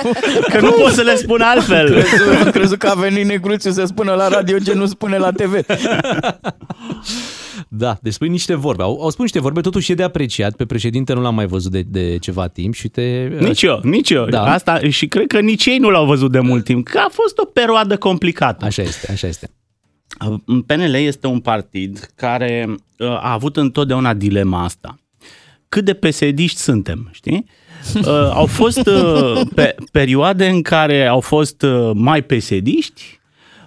Că nu pot să le spun altfel. Crezut, am crezut că a venit Negruțiu să spună la radio ce nu spune la TV. Da, deci spui niște vorbe. Au, au spus niște vorbe, totuși e de apreciat. Pe președinte nu l-am mai văzut de, de ceva timp și te... Nici eu, nici eu. Da. Asta, și cred că nici ei nu l-au văzut de mult timp, că a fost o perioadă complicată. Așa este, așa este. PNL este un partid care uh, a avut întotdeauna dilema asta. Cât de pesediști suntem, știi? Uh, au fost uh, pe, perioade în care au fost uh, mai pesediști,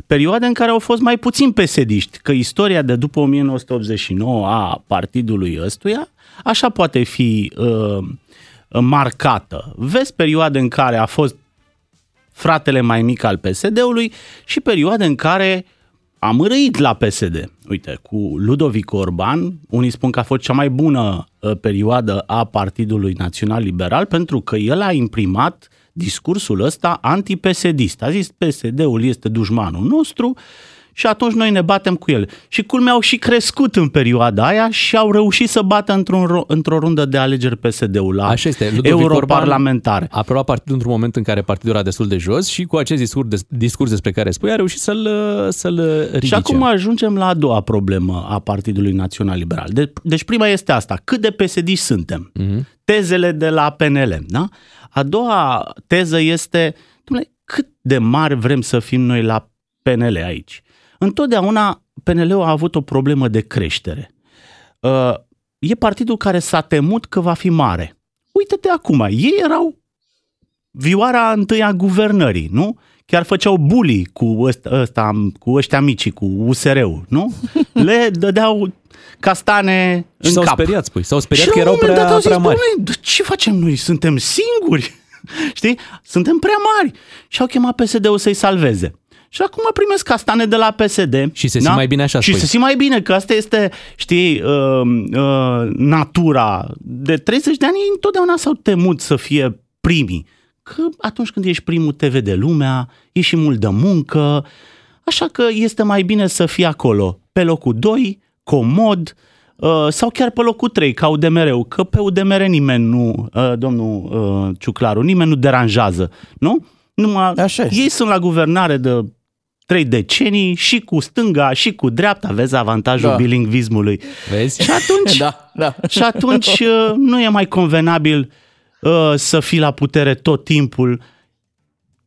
perioade în care au fost mai puțin pesediști, că istoria de după 1989 a partidului ăstuia așa poate fi uh, marcată. Vezi perioade în care a fost fratele mai mic al PSD-ului și perioade în care am răit la PSD. Uite, cu Ludovic Orban, unii spun că a fost cea mai bună uh, perioadă a Partidului Național Liberal pentru că el a imprimat discursul ăsta anti-PSD-ist. A zis PSD-ul este dușmanul nostru și atunci noi ne batem cu el. Și culmea au și crescut în perioada aia și au reușit să bată într-un, ro- într-o rundă de alegeri PSD-ul la Așa este. Ludovic europarlamentar. Orban a preluat partidul într-un moment în care partidul era destul de jos și cu acest discurs, de, discurs despre care spui a reușit să-l, să-l ridice. Și acum ajungem la a doua problemă a Partidului Național Liberal. De, deci prima este asta. Cât de psd suntem? Mhm. Tezele de la PNL. Da? A doua teză este, domnule, cât de mari vrem să fim noi la PNL aici? Întotdeauna PNL-ul a avut o problemă de creștere. Uh, E partidul care s-a temut că va fi mare. Uite-te acum, ei erau vioara întâi a guvernării, nu? Chiar făceau bully cu, ăsta, ăsta, cu ăștia mici, cu USR-ul, nu? Le dădeau castane Și în s-au cap. speriat, spui. S-au speriat Și că la un erau moment prea, dat au zis, prea mari. "Dom'le, de ce facem noi? Suntem singuri. Știi? Suntem prea mari. Și au chemat PSD-ul să-i salveze. Și acum primesc castane de la PSD. Și se simt mai bine așa, Și spui. se simt mai bine, că asta este, știi, uh, uh, natura. De 30 de ani ei întotdeauna s-au temut să fie primii. Că atunci când ești primul te vede lumea, e și mult de muncă, așa că este mai bine să fii acolo, pe locul 2, comod, uh, sau chiar pe locul 3, ca UDMR-ul, că pe UDMR nimeni nu, uh, domnul uh, Ciuclaru, nimeni nu deranjează, nu? Numai Așa ei sunt la guvernare de trei decenii și cu stânga și cu dreapta, vezi avantajul Da. bilingvismului. Vezi? Și atunci, Da, da. și atunci uh, nu e mai convenabil uh, să fii la putere tot timpul,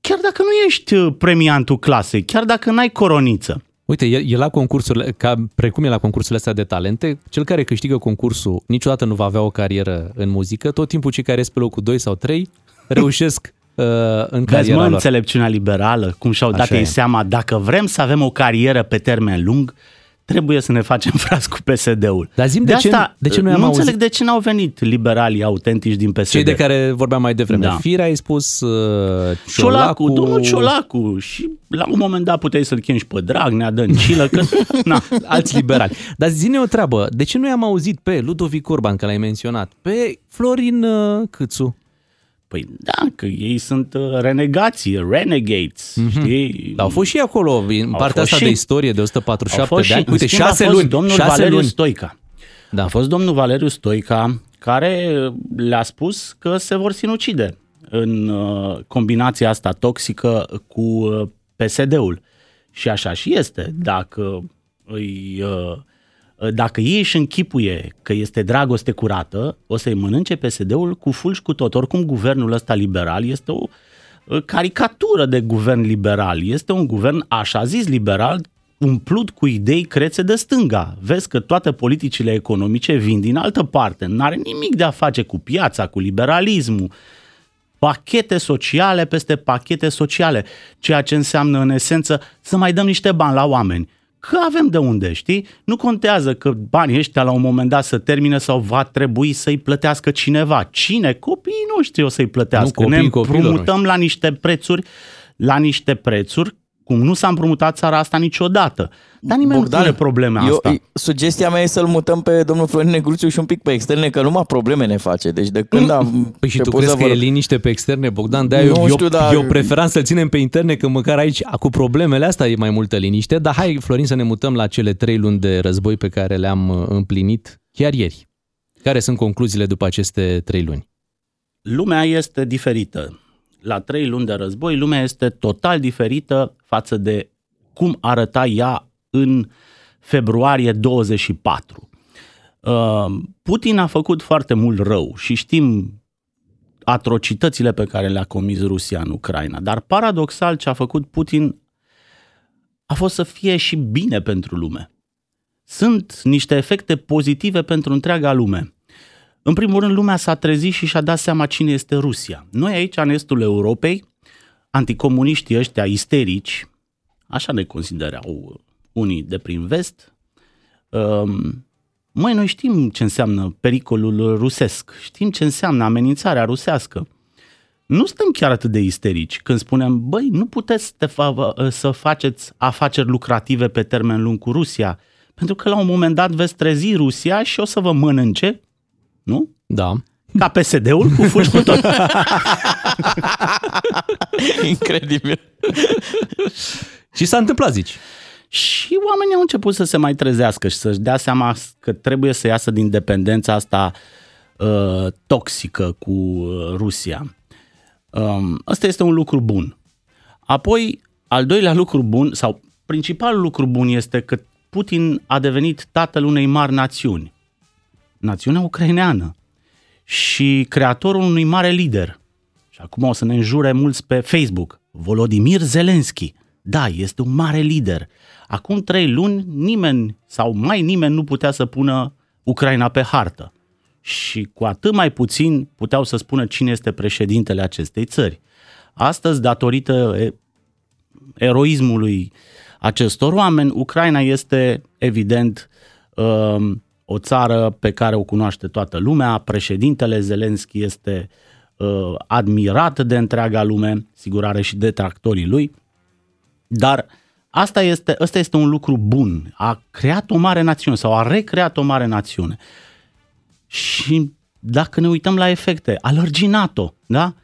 chiar dacă nu ești uh, premiantul clasei, chiar dacă n-ai coroniță. Uite, e, e la concursurile, ca, precum e la concursurile astea de talente, cel care câștigă concursul niciodată nu va avea o carieră în muzică, tot timpul cei care ies pe locul 2 sau 3 reușesc uh, în Vezi, cariera mă, lor. înțelepciunea liberală, cum și-au dat Așa ei e. seama, dacă vrem să avem o carieră pe termen lung, trebuie să ne facem frați cu PSD-ul. Dar zi-mi de ce- de ce nu am nu auzit? înțeleg de ce n-au venit liberalii autentici din PSD. Cei de care vorbeam mai devreme. Da. Firea ai spus, uh, Ciolacu, Ciolacu, domnul Ciolacu și la un moment dat puteai să-l chemi și pe Dragnea, Dăncilă, că na. alți liberali. Dar zine o treabă, de ce nu i-am auzit pe Ludovic Orban, că l-ai menționat, pe Florin uh, Câțu? Păi da, că ei sunt uh, renegații, renegades, știi? Dar au fost și acolo, în Au partea fost asta și- de istorie de Au 147 fost de ani. și, Uite, în schimb, a șase fost luni. domnul șase Valeriu luni. Stoica. Da. A fost domnul Valeriu Stoica care le-a spus că se vor sinucide în uh, combinația asta toxică cu uh, PSD-ul. Și așa și este. Dacă îi, uh, dacă ei își închipuie că este dragoste curată, o să-i mănânce PSD-ul cu ful și cu tot. Oricum, guvernul ăsta liberal este o uh, caricatură de guvern liberal. Este un guvern așa zis liberal, umplut cu idei crețe de stânga. Vezi că toate politicile economice vin din altă parte. N-are nimic de a face cu piața, cu liberalismul. Pachete sociale peste pachete sociale, ceea ce înseamnă în esență să mai dăm niște bani la oameni. Că avem de unde, știi? Nu contează că banii ăștia la un moment dat să termine sau va trebui să-i plătească cineva. Cine? Copiii noștri o să-i plătească. Nu, copiii ne copiilor împrumutăm la niște prețuri, la niște prețuri cum nu s-a împrumutat țara asta niciodată. Dar nimeni Bogdan, nu pune probleme eu, asta. Sugestia mea e să-l mutăm pe domnul Florin Negruțiu și un pic pe externe, că numai probleme ne face. Deci de când am Păi și tu început crezi să că e vor- liniște pe externe, Bogdan? De Nu eu, știu, eu, dar- eu preferam să-l ținem pe interne, că măcar aici, cu problemele astea, e mai multă liniște. Dar hai, Florin, să ne mutăm la cele trei luni de război pe care le-am uh, împlinit chiar ieri. Care sunt concluziile după aceste trei luni? lumea este diferită. La trei luni de război, lumea este total diferită față de cum arăta ea în februarie 24. Uh, Putin a făcut foarte mult rău și știm atrocitățile pe care le-a comis Rusia în Ucraina, dar paradoxal ce a făcut Putin a fost să fie și bine pentru lume. Sunt niște efecte pozitive pentru întreaga lume. În primul rând, lumea s-a trezit și și-a dat seama cine este Rusia. Noi aici, în estul Europei, anticomuniștii ăștia isterici, așa ne considerau unii de prin vest, um, măi, noi știm ce înseamnă pericolul rusesc, știm ce înseamnă amenințarea rusească. Nu stăm chiar atât de isterici când spunem, băi, nu puteți să, te fa- să faceți afaceri lucrative pe termen lung cu Rusia, pentru că la un moment dat veți trezi Rusia și o să vă mănânce nu? Da. Ca PSD-ul cu fugi cu tot. Incredibil. și s-a întâmplat, zici. Și oamenii au început să se mai trezească și să-și dea seama că trebuie să iasă din dependența asta uh, toxică cu uh, Rusia. Um, ăsta este un lucru bun. Apoi, al doilea lucru bun, sau principalul lucru bun este că Putin a devenit tatăl unei mari națiuni. Națiunea ucraineană. Și creatorul unui mare lider. Și acum o să ne înjure mulți pe Facebook. Volodimir Zelensky. Da, este un mare lider. Acum trei luni nimeni sau mai nimeni nu putea să pună Ucraina pe hartă. Și cu atât mai puțin puteau să spună cine este președintele acestei țări. Astăzi, datorită e- eroismului acestor oameni, Ucraina este evident um, o țară pe care o cunoaște toată lumea. Președintele Zelenski este uh, admirat de întreaga lume, sigur are și detractorii lui, dar asta este, ăsta este un lucru bun. A creat o mare națiune sau a recreat o mare națiune. Și dacă ne uităm la efecte, a lărgi NATO, da?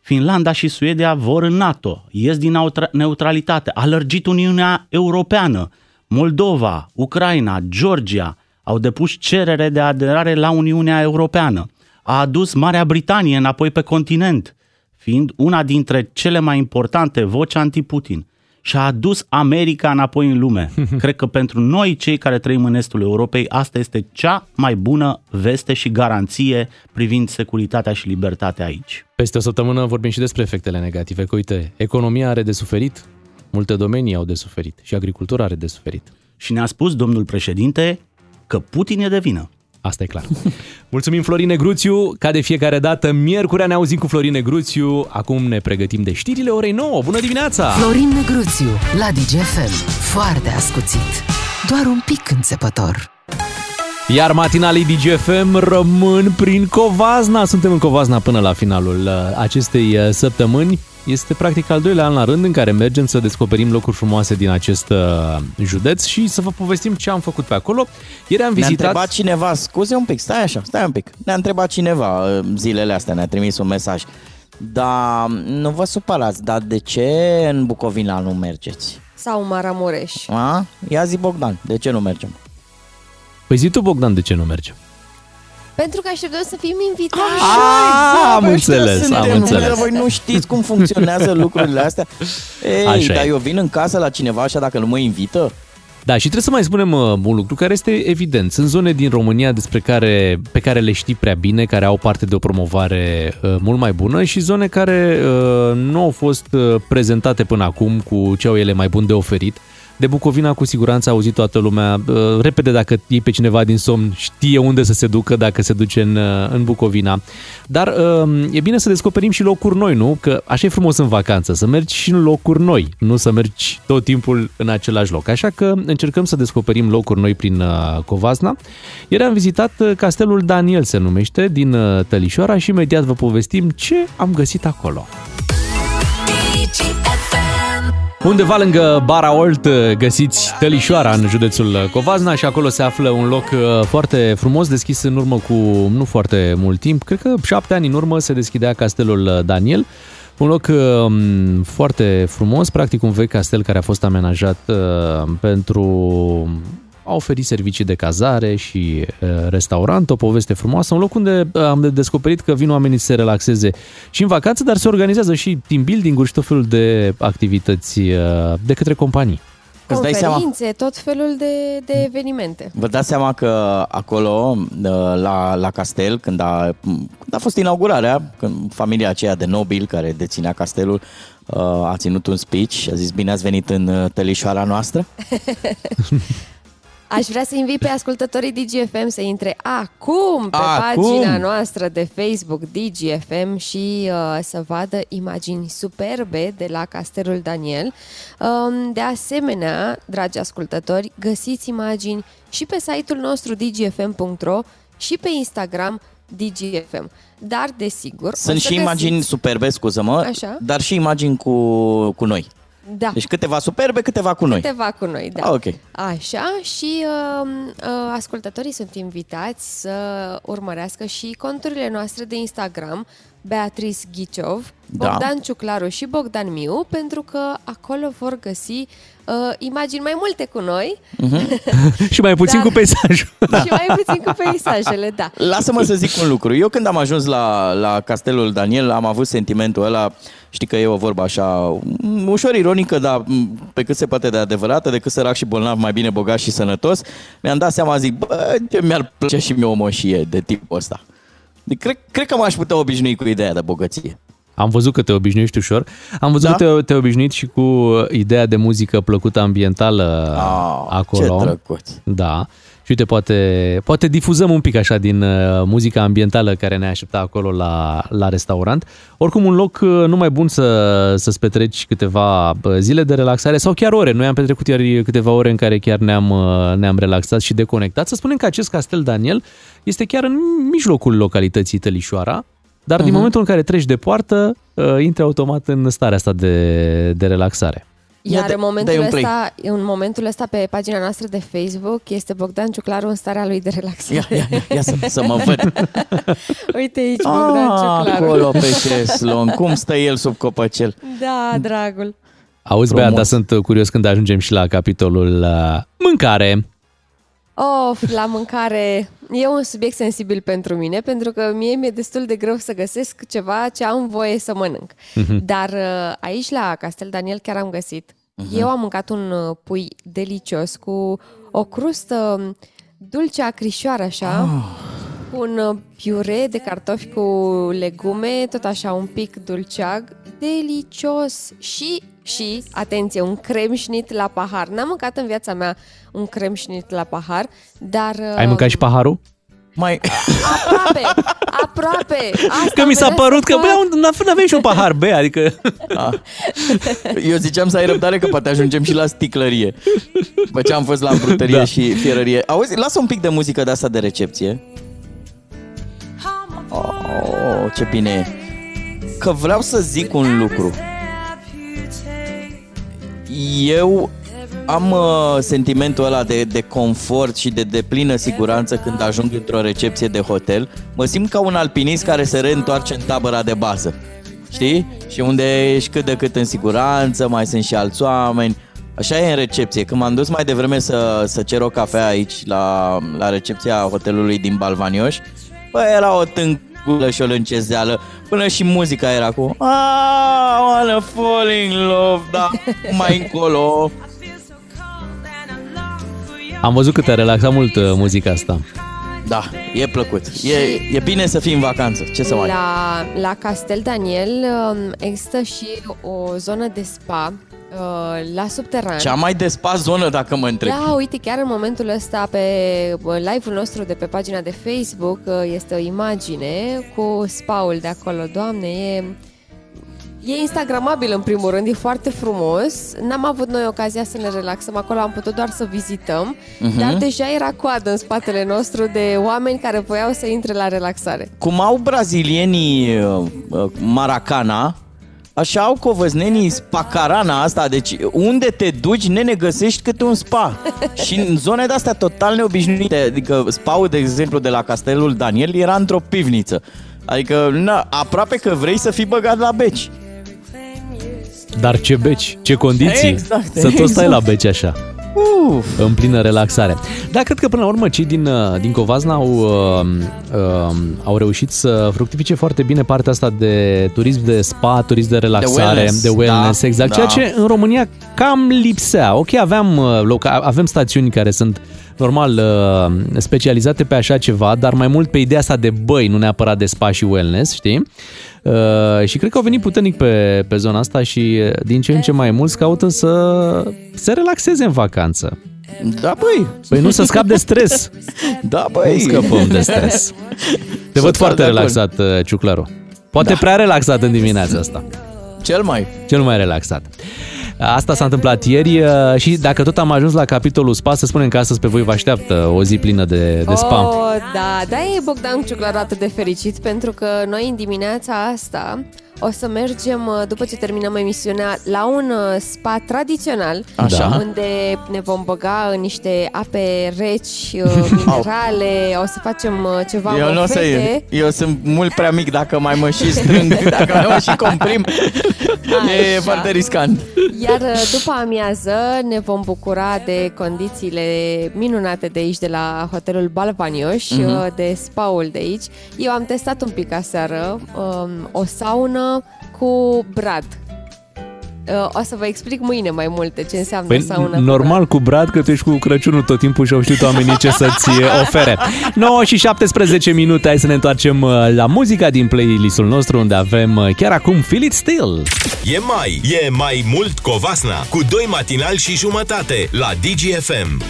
Finlanda și Suedia vor în NATO, ies din neutra- neutralitate, a lărgit Uniunea Europeană, Moldova, Ucraina, Georgia au depus cerere de aderare la Uniunea Europeană, a adus Marea Britanie înapoi pe continent, fiind una dintre cele mai importante voci anti-Putin și a adus America înapoi în lume. Cred că pentru noi, cei care trăim în estul Europei, asta este cea mai bună veste și garanție privind securitatea și libertatea aici. Peste o săptămână vorbim și despre efectele negative, că uite, economia are de suferit, multe domenii au de suferit și agricultura are de suferit. Și ne-a spus domnul președinte că Putin e de vină. Asta e clar. Mulțumim Florin Negruțiu, ca de fiecare dată, miercurea ne auzim cu Florin Negruțiu, acum ne pregătim de știrile orei 9. Bună dimineața! Florin Negruțiu la DGFM. Foarte ascuțit. Doar un pic înțepător. Iar matinalii DGFM rămân prin Covazna. Suntem în Covazna până la finalul uh, acestei uh, săptămâni. Este practic al doilea an la rând în care mergem să descoperim locuri frumoase din acest uh, județ și să vă povestim ce am făcut pe acolo. Ieri am Ne-a vizitat... întrebat cineva, scuze un pic, stai așa, stai un pic. Ne-a întrebat cineva uh, zilele astea, ne-a trimis un mesaj. Dar nu vă supărați, dar de ce în Bucovina nu mergeți? Sau Maramureș. A? Ia zi Bogdan, de ce nu mergem? Păi zi tu, Bogdan, de ce nu mergem? Pentru că așteptăm să fim invitați. Ah, am Bă, înțeles, ăștia am suntem, înțeles. Voi nu știți cum funcționează lucrurile astea? Ei, Așa dar e. eu vin în casă la cineva așa dacă nu mă invită? Da, și trebuie să mai spunem uh, un lucru care este evident. Sunt zone din România despre care, pe care le știi prea bine, care au parte de o promovare uh, mult mai bună și zone care uh, nu au fost uh, prezentate până acum cu ce au ele mai bun de oferit. De Bucovina cu siguranță a auzit toată lumea. Uh, repede dacă iei pe cineva din somn, știe unde să se ducă dacă se duce în, uh, în Bucovina. Dar uh, e bine să descoperim și locuri noi, nu? Că așa e frumos în vacanță, să mergi și în locuri noi, nu să mergi tot timpul în același loc. Așa că încercăm să descoperim locuri noi prin uh, Covasna. Ieri am vizitat uh, castelul Daniel, se numește, din uh, Tălișoara și imediat vă povestim ce am găsit acolo. DGFM Undeva lângă Bara Olt uh, găsiți Tălișoara în județul Covazna și acolo se află un loc uh, foarte frumos deschis în urmă cu nu foarte mult timp. Cred că șapte ani în urmă se deschidea castelul Daniel. Un loc uh, foarte frumos, practic un vechi castel care a fost amenajat uh, pentru a oferi servicii de cazare și uh, restaurant, o poveste frumoasă, un loc unde uh, am descoperit că vin oamenii să se relaxeze și în vacanță, dar se organizează și team building-uri și tot felul de activități uh, de către companii. Îți dai seama? Conferințe, tot felul de, de evenimente. Vă dați seama că acolo, la, la castel, când a, când a fost inaugurarea, când familia aceea de nobil care deținea castelul a ținut un speech și a zis bine ați venit în tălișoara noastră? Aș vrea să invit pe ascultătorii DGFM să intre acum pe Acum? pagina noastră de Facebook DGFM și uh, să vadă imagini superbe de la Castelul Daniel. Um, de asemenea, dragi ascultători, găsiți imagini și pe site-ul nostru dgfm.ro și pe Instagram DGFM. Dar, desigur, o Sunt să și imagini găsiți- superbe, scuză-mă, Așa. dar și imagini cu, cu noi. Da. Deci câteva superbe, câteva cu noi. Câteva cu noi, da. Ah, ok. Așa, și uh, uh, ascultătorii sunt invitați să urmărească și conturile noastre de Instagram, Beatrice Ghiciov, Da. Bogdan Ciuclaru și Bogdan Miu, pentru că acolo vor găsi uh, imagini mai multe cu noi și mai puțin Dar- cu peisajul. și mai puțin cu peisajele, da. Lasă-mă să zic un lucru. Eu când am ajuns la, la Castelul Daniel am avut sentimentul ăla, știi că e o vorbă așa, m, ușor ironică, dar m, pe cât se poate de adevărată, decât sărac și bolnav, mai bine bogat și sănătos, mi-am dat seama, zic, bă, ce mi-ar plăcea și mie o moșie de tipul ăsta. Deci, cred, cred că m-aș putea obișnui cu ideea de bogăție. Am văzut că te obișnuiești ușor. Am văzut Da? că te, te-ai obișnuit și cu ideea de muzică plăcută ambientală acolo. Ah, ce drăguț. Da. Și uite, poate, poate difuzăm un pic așa din uh, muzica ambientală care ne aștepta acolo la, la restaurant. Oricum, un loc uh, numai bun să, să-ți petreci câteva uh, zile de relaxare sau chiar ore. Noi am petrecut iar câteva ore în care chiar ne-am, uh, ne-am relaxat și deconectat. Să spunem că acest castel Daniel este chiar în mijlocul localității Tălișoara, dar din Mhm. momentul în care treci de poartă, uh, intri automat în starea asta de, de relaxare. Iar în momentul, dai un play. ăsta, în momentul ăsta pe pagina noastră de Facebook este Bogdan Ciuclaru în starea lui de relaxare. Ia, ia, ia să, să mă văd. Uite aici Bogdan Ah, Ciuclaru. acolo pe șeslon. Cum stă el sub copăcel? Da, dragul. Auzi, Bea, Frumos. dar sunt curios când ajungem și la capitolul uh, mâncare. Of, la mâncare e un subiect sensibil pentru mine, pentru că mie mi-e destul de greu să găsesc ceva ce am voie să mănânc. Mhm. Dar uh, aici la Castel Daniel chiar am găsit. Mhm. Eu am mâncat un uh, pui delicios cu o crustă dulce acrișoară așa, cu un uh, piure de cartofi cu legume, tot așa un pic dulceag, delicios și și, atenție, un cremșnit la pahar. N-am mâncat în viața mea un cremșnit la pahar, dar... Ai mâncat și paharul? Mai... Aproape, aproape. Asta Că mi s-a am venit părut să că, fac. băi, nu aveai și un pahar, bea, adică... Eu ziceam să ai răbdare că poate ajungem și la sticlărie. După ce am fost la brutărie Da. da. și fierărie. Auzi, lasă un pic de muzică de asta de recepție. Oh, ce bine e. Că vreau să zic un lucru. Eu am uh, sentimentul ăla de, de confort și de deplină siguranță când ajung într-o recepție de hotel. Mă simt ca un alpinist care se reîntoarce în tabăra de bază. Știi? Și unde ești cât de cât în siguranță, mai sunt și alți oameni. Așa e în recepție. Când m-am dus mai devreme să, să cer o cafea aici, la, la recepția hotelului din Balvanioș, bă, era o tângulă și o lâncezeală, până și muzica era cu I wanna fall in love, da, mai încolo. Am văzut că te-a relaxat mult uh, muzica asta. Da, e plăcut. E, e bine să fii în vacanță. Ce să mai... La, la Castel Daniel um, există și o zonă de spa uh, la subteran. Cea mai de spa zonă, dacă mă întreb. Da, uite, chiar în momentul ăsta pe uh, live-ul nostru de pe pagina de Facebook uh, este o imagine cu spaul de acolo. Doamne, e... E instagramabil în primul rând, e foarte frumos. N-am avut noi ocazia să ne relaxăm acolo, am putut doar să vizităm, Mhm. dar deja era coadă în spatele nostru de oameni care voiau să intre la relaxare. Cum au brazilienii uh, uh, Maracana, Așa au covăznenii spacarana asta, deci unde te duci, nene, găsești câte un spa. Și în zone de-astea total neobișnuite, adică spa de exemplu, de la Castelul Daniel era într-o pivniță. Adică, na, aproape că vrei să fii băgat la beci. Dar ce beci, ce condiții Exact, să tot stai exact. la beci așa. Uf. În plină relaxare. Da, cred că până la urmă cei din, uh, din Covazna au, uh, uh, au reușit să fructifice foarte bine partea asta de turism de spa, turism de relaxare, wellness, de wellness da, exact. da. Ceea ce în România cam lipsea. Ok, aveam, uh, loc, avem stațiuni care sunt normal uh, specializate pe așa ceva, dar mai mult pe ideea asta de băi, nu neapărat de spa și wellness, știi? Uh, și cred că au venit puternic pe, pe zona asta și uh, din ce în ce mai mulți caută să se relaxeze în vacanță. Da, băi. Păi nu să scap de stres. Da, băi. Nu scăpăm de stres. Te văd Total foarte de acord. relaxat, uh, Ciuclaru. Poate Da. prea relaxat în dimineața asta. Cel mai. Cel mai relaxat. Asta s-a întâmplat ieri uh, și dacă tot am ajuns la capitolul spa, să spunem că astăzi pe voi vă așteaptă o zi plină de, de spa. Oh, da, da e Bogdan Ciuclaru atât de fericit pentru că noi în dimineața asta o să mergem, uh, după ce terminăm emisiunea, la un uh, spa tradițional Așa. unde ne vom băga în niște ape reci, uh, minerale, o să facem uh, ceva Eu nu o să mofete. Eu sunt mult prea mic dacă mai mă și strâng, dacă mai mă și comprim. E Așa. foarte riscant. Iar uh, după amiază ne vom bucura de condițiile minunate de aici, de la hotelul Balvanioș, Mhm. uh, de spa-ul de aici. Eu am testat un pic aseară um, o saună cu brad. Uh, O să vă explic mâine mai multe ce înseamnă Păi, saună cu normal cu Brad că tu ești cu Crăciunul tot timpul și au știut oamenii ce să-ți ofere. 9 și 17 minute, hai să ne întoarcem uh, la muzica din playlistul nostru unde avem uh, chiar acum Feel It Still. E mai, e mai mult Covasna cu doi matinali și jumătate la DGFM.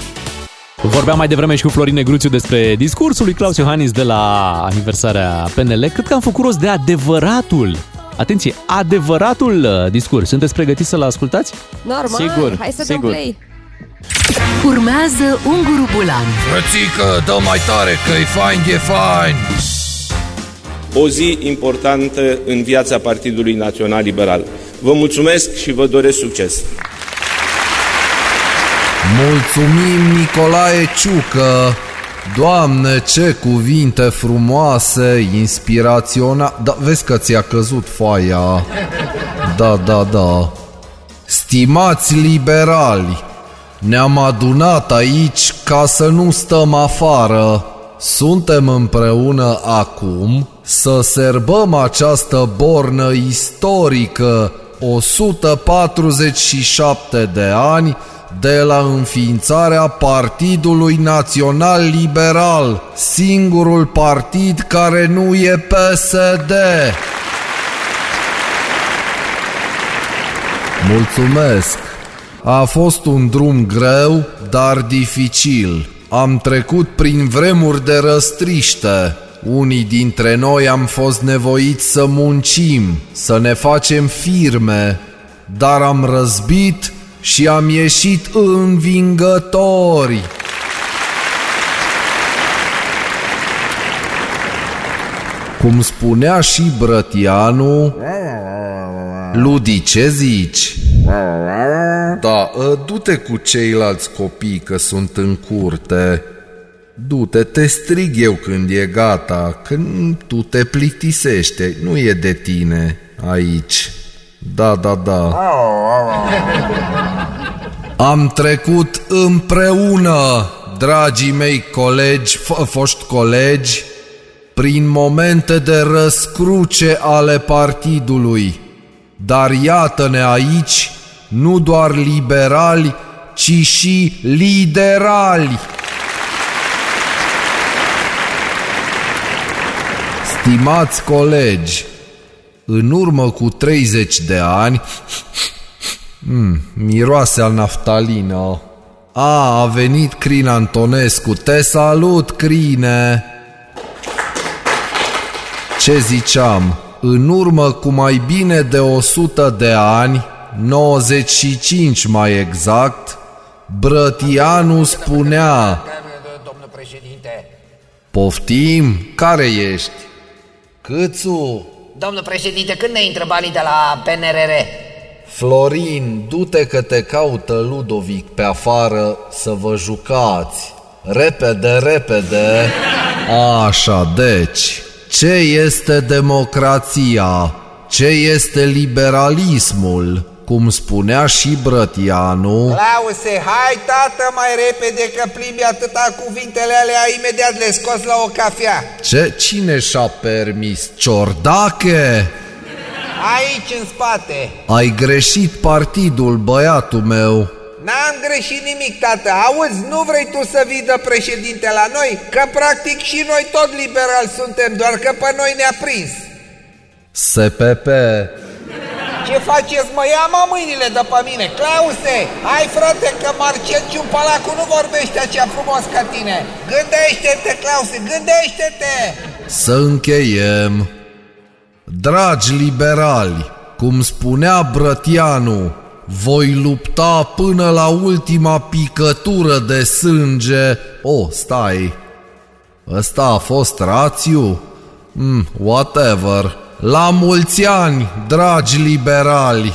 Vorbeam mai devreme și cu Florin Negruțiu despre discursul lui Claus Iohannis de la aniversarea PNL. Cred că am făcut rost de adevăratul, atenție, adevăratul uh, discurs. Sunteți pregătiți să-l ascultați? Normal, hai să dăm play. Urmează Unguru Bulan Frățică, dă mai tare că e fain, e fain O zi importantă în viața Partidului Național Liberal. Vă mulțumesc și vă doresc succes! Mulțumim Nicolae Ciucă Doamne, ce cuvinte frumoase, inspiraționale Da, vezi că ți-a căzut foaia. Da, da, da. Stimați liberali Ne-am adunat aici ca să nu stăm afară. Suntem împreună acum să serbăm această bornă istorică 147 de ani de la înființarea Partidului Național Liberal, singurul partid care nu e PSD. Mulțumesc! A fost un drum greu, dar dificil. Am trecut prin vremuri de răstriște. Unii dintre noi am fost nevoiți să muncim, să ne facem firme, dar am răzbit și am ieșit învingători. Cum spunea și Brătianu, Ludi, ce zici? Da, ă, du-te cu ceilalți copii că sunt în curte. Du-te, te strig eu când e gata, că tu te plictisește, nu e de tine aici. Da, da, da. Am trecut împreună, dragii mei colegi, f- foști colegi, prin momente de răscruce ale partidului. Dar iată-ne aici, nu doar liberali, ci și liderali. Stimați colegi, în urmă cu 30 de ani, mm, miroase al naftalină. A, a venit Crin Antonescu. Te salut, Crine! Ce ziceam? În urmă cu mai bine de 100 de ani, 95 mai exact, Brătianu spunea Domnul președinte, Poftim? Care ești? Câțu? Domnul președinte, când ne intră banii de la PNRR? Florin, du-te că te caută Ludovic pe afară să vă jucați. Repede, repede. Așa, deci, ce este democrația? Ce este liberalismul? Cum spunea și Brătianu, Clause, hai tată mai repede că plimbi atâta cuvintele alea, imediat le scos la o cafea. ce cine și-a permis? Ciordache? Aici în spate. Ai greșit partidul, băiatul meu. N-am greșit nimic, tată. Auzi, nu vrei tu să vii de președinte la noi? Că practic și noi tot liberali suntem, doar că pe noi ne-a prins. SPP. Ce faceți, mă? Ia mă mâinile de pe mine. Clause, hai frate că Marcel Ciumpalacu nu vorbește așa frumos ca tine. Gândește-te, Clause, gândește-te! Să încheiem. Dragi liberali, cum spunea Brătianu, voi lupta până la ultima picătură de sânge. Oh, stai. Ăsta a fost rațiu? Mm, whatever. La mulți ani, dragi liberali!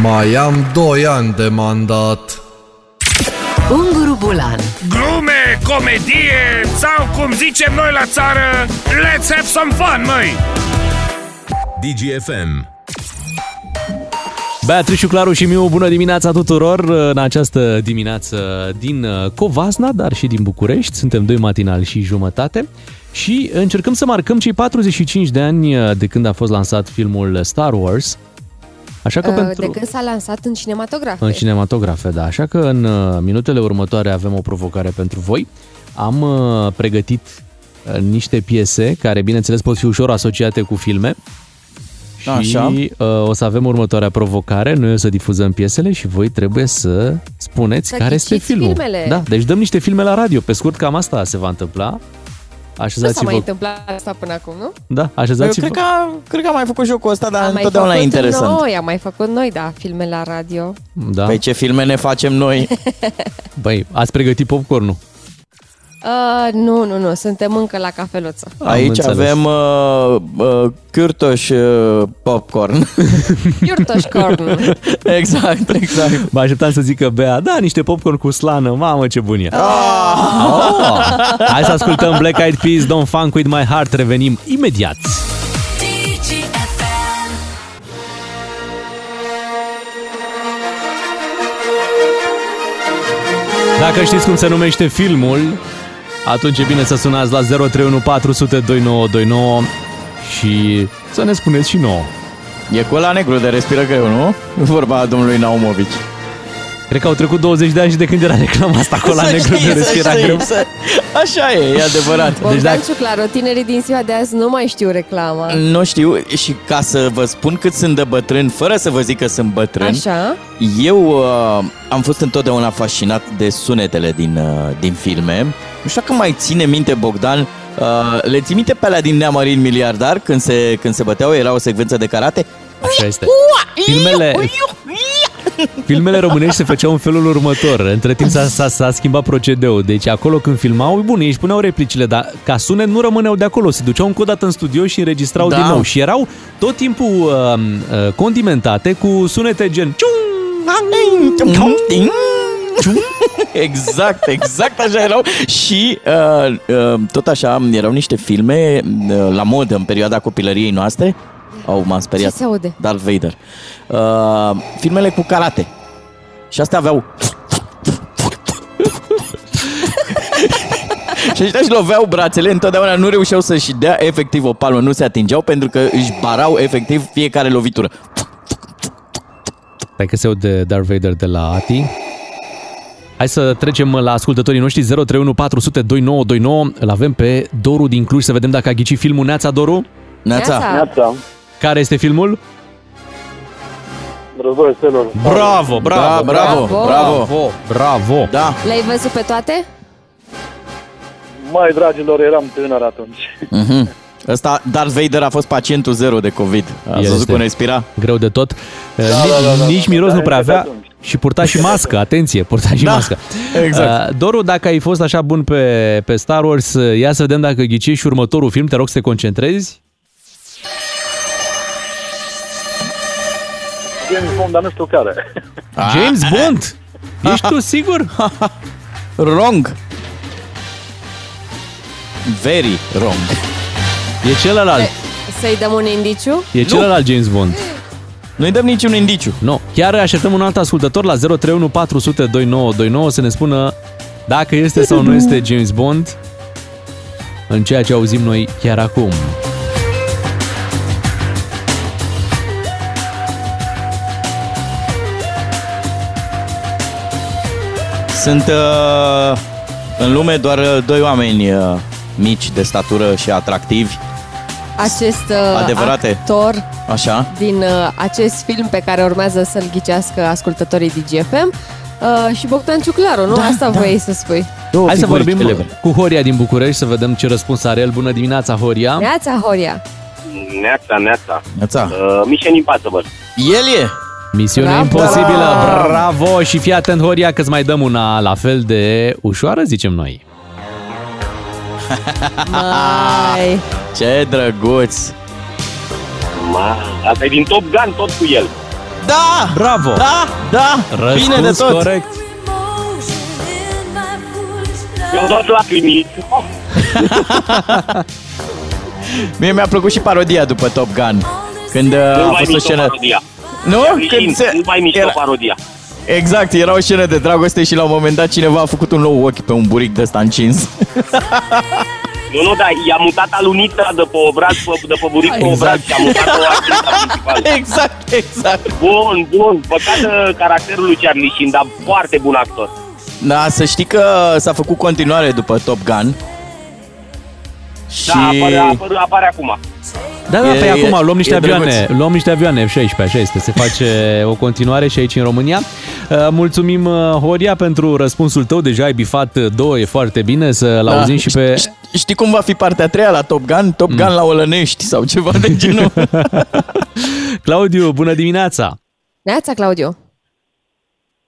Mai am doi ani de mandat. Unguru Bulan Glume, comedie sau cum zicem noi la țară, let's have some fun, măi! DGFM. Beatrice, Claru și Miu, bună dimineața tuturor în această dimineață din uh, Covasna, dar și din București. Suntem doi matinali și jumătate și încercăm să marcăm cei 45 de ani uh, de când a fost lansat filmul Star Wars. Așa că Uh, pentru... De când s-a lansat în cinematografe. În cinematografe, da. Așa că în uh, minutele următoare avem o provocare pentru voi. Am uh, pregătit uh, niște piese care, bineînțeles, pot fi ușor asociate cu filme. Și Așa. Uh, o să avem următoarea provocare. Noi o să difuzăm piesele și voi trebuie să spuneți Să care este ghiciți filmul. filmele. Da, deci dăm niște filme la radio. Pe scurt, cam asta se va întâmpla. Nu s-a mai Așezați-vă. întâmplat asta până acum, nu? Da, Eu așezați-vă. cred că, cred că am mai făcut jocul ăsta, dar Am mai întotdeauna e făcut interesant. Noi, am mai făcut noi, da, filme la radio. Da. Păi ce filme ne facem noi? Băi, ați pregătit popcornul? Uh, nu, nu, nu, suntem încă la cafeluță. Aici înțeles. avem uh, uh, cârtoș uh, popcorn. Iurtoș corn. exact, exact. Mă așteptam să zică Bea, da, niște popcorn cu slană, mamă ce bun e. Ah! Oh! Hai să ascultăm Black Eyed Peas, Don't Funk With My Heart, revenim imediat. Dacă știți cum se numește filmul, atunci e bine să sunați la 031 400 2929 și să ne spuneți și nouă. E cu ăla negru de respiră greu, nu? Vorba domnului Naumovici. Cred că au trecut 20 de ani și de când era reclama asta cu la Să negru știți, de să respira știți, greu. să- Așa e, e adevărat. Bogdan deci dacă... Ciuclaru, tinerii din ziua de azi nu mai știu reclama. Nu știu și ca să vă spun cât sunt de bătrân, fără să vă zic că sunt bătrân, Așa? eu uh, am fost întotdeauna fascinat de sunetele din, uh, din filme. Nu știu dacă mai ține minte Bogdan, uh, le ții minte pe alea din Neamarin Miliardar când se, când se băteau, era o secvență de karate? Așa este. Filmele, filmele românești se făceau în felul următor. Între timp s-a, s-a, s-a schimbat procedeul. Deci acolo când filmau, bun, ei își puneau replicile, dar ca sunet nu rămâneau de acolo. Se duceau încă o dată în studio și înregistrau Da. din nou. Și erau tot timpul uh, uh, condimentate cu sunete gen... Exact, exact așa erau și uh, uh, tot așa erau niște filme uh, la modă în perioada copilăriei noastre. Au, m-am speriat. Ce se aude? Darth Vader. Uh, filmele cu karate. Și astea aveau... și ăștia își loveau brațele, întotdeauna nu reușeau să-și dea efectiv o palmă, nu se atingeau pentru că își barau efectiv fiecare lovitură. Stai că se aude Darth Vader de la Ati. Hai să trecem la ascultătorii noștri 031 400 2929. Îl avem pe Doru din Cluj să vedem dacă a ghicit filmul Neața Doru. Neața. Neața. Care este filmul? Războiul stelor. Bravo, bravo, Da, bravo, Bravo. bravo. Bravo! Da. Le-ai văzut pe toate? Mai dragilor, eram tânăr atunci. Mhm. Ăsta, Darth Vader a fost pacientul zero de COVID. Ați Este. văzut cum respira? Greu de tot. Da, nici da, da, da, nici da, miros da, nu prea de avea. atunci. Și purta și mască, atenție, purta și Da, mască. exact. Uh, Doru, dacă ai fost așa bun pe, pe Star Wars, uh, ia să vedem dacă ghicești și următorul film, te rog să te concentrezi. James Bond, dar nu știu care. James Bond! Ești tu sigur? Wrong. Very wrong. E celălalt. Să-i dăm un indiciu? E celălalt James Bond. Nu-i dăm niciun indiciu. Nu. Chiar așteptăm un alt ascultător la 031 400 2929 să ne spună dacă este sau nu este James Bond în ceea ce auzim noi chiar acum. Sunt uh, în lume doar uh, doi oameni uh, mici de statură și atractivi. Acest uh, Adevărate. actor Așa? din uh, acest film pe care urmează să-l ghicească ascultătorii DGFM uh, și Bogdan Ciuclaru, nu? Da, Asta da. voiai să spui. Două Hai să figuri vorbim celebre. cu Horia din București să vedem ce răspuns are el. Bună dimineața, Horia! Neața, Horia! Neața, neața. Neața. Uh, Mission Impossible. El e! Misiune Bravo! imposibilă, bravo! Și fii atent, Horia, că îți mai dăm una la fel de ușoară, zicem noi. Mai. Ce drăguț! Ma, asta e din Top Gun, tot cu el. Da! Bravo! Da, da! Răspuns Bine de tot! corect! Mi-au dat lacrimii. Mie mi-a plăcut și parodia după Top Gun. Când uh, Nu a mai fost o mișto scenă... parodia. Nu? Când Când se... Nu mai mișto era- parodia. Exact, era o scenă de dragoste și la un moment dat cineva a făcut un nou ochi pe un buric de ăsta încins. Nu, nu, dar i-a mutat alunita de pe obraz, pe, de pe buric pe Exact. obraz și a mutat-o actrița principală. Exact, exact. Bun, bun. Păcat uh, caracterul lui Charlie Sheen, dar foarte bun actor. Da, să știi că s-a făcut continuare după Top Gun. Și... Da, apare, apare, apare acum. Da, da, E- pe e- acum luăm niște e avioane, drăguț. luăm niște avioane F-16, așa este, se face o continuare și aici în România. Uh, Mulțumim, uh, Horia, pentru răspunsul tău, deja ai bifat uh, două, e foarte bine să-l Da. auzim și pe... Ș- Știi cum va fi partea a treia la Top Gun? Top Gun la Olănești sau ceva de genul. Claudiu, bună dimineața! Neața, Claudiu!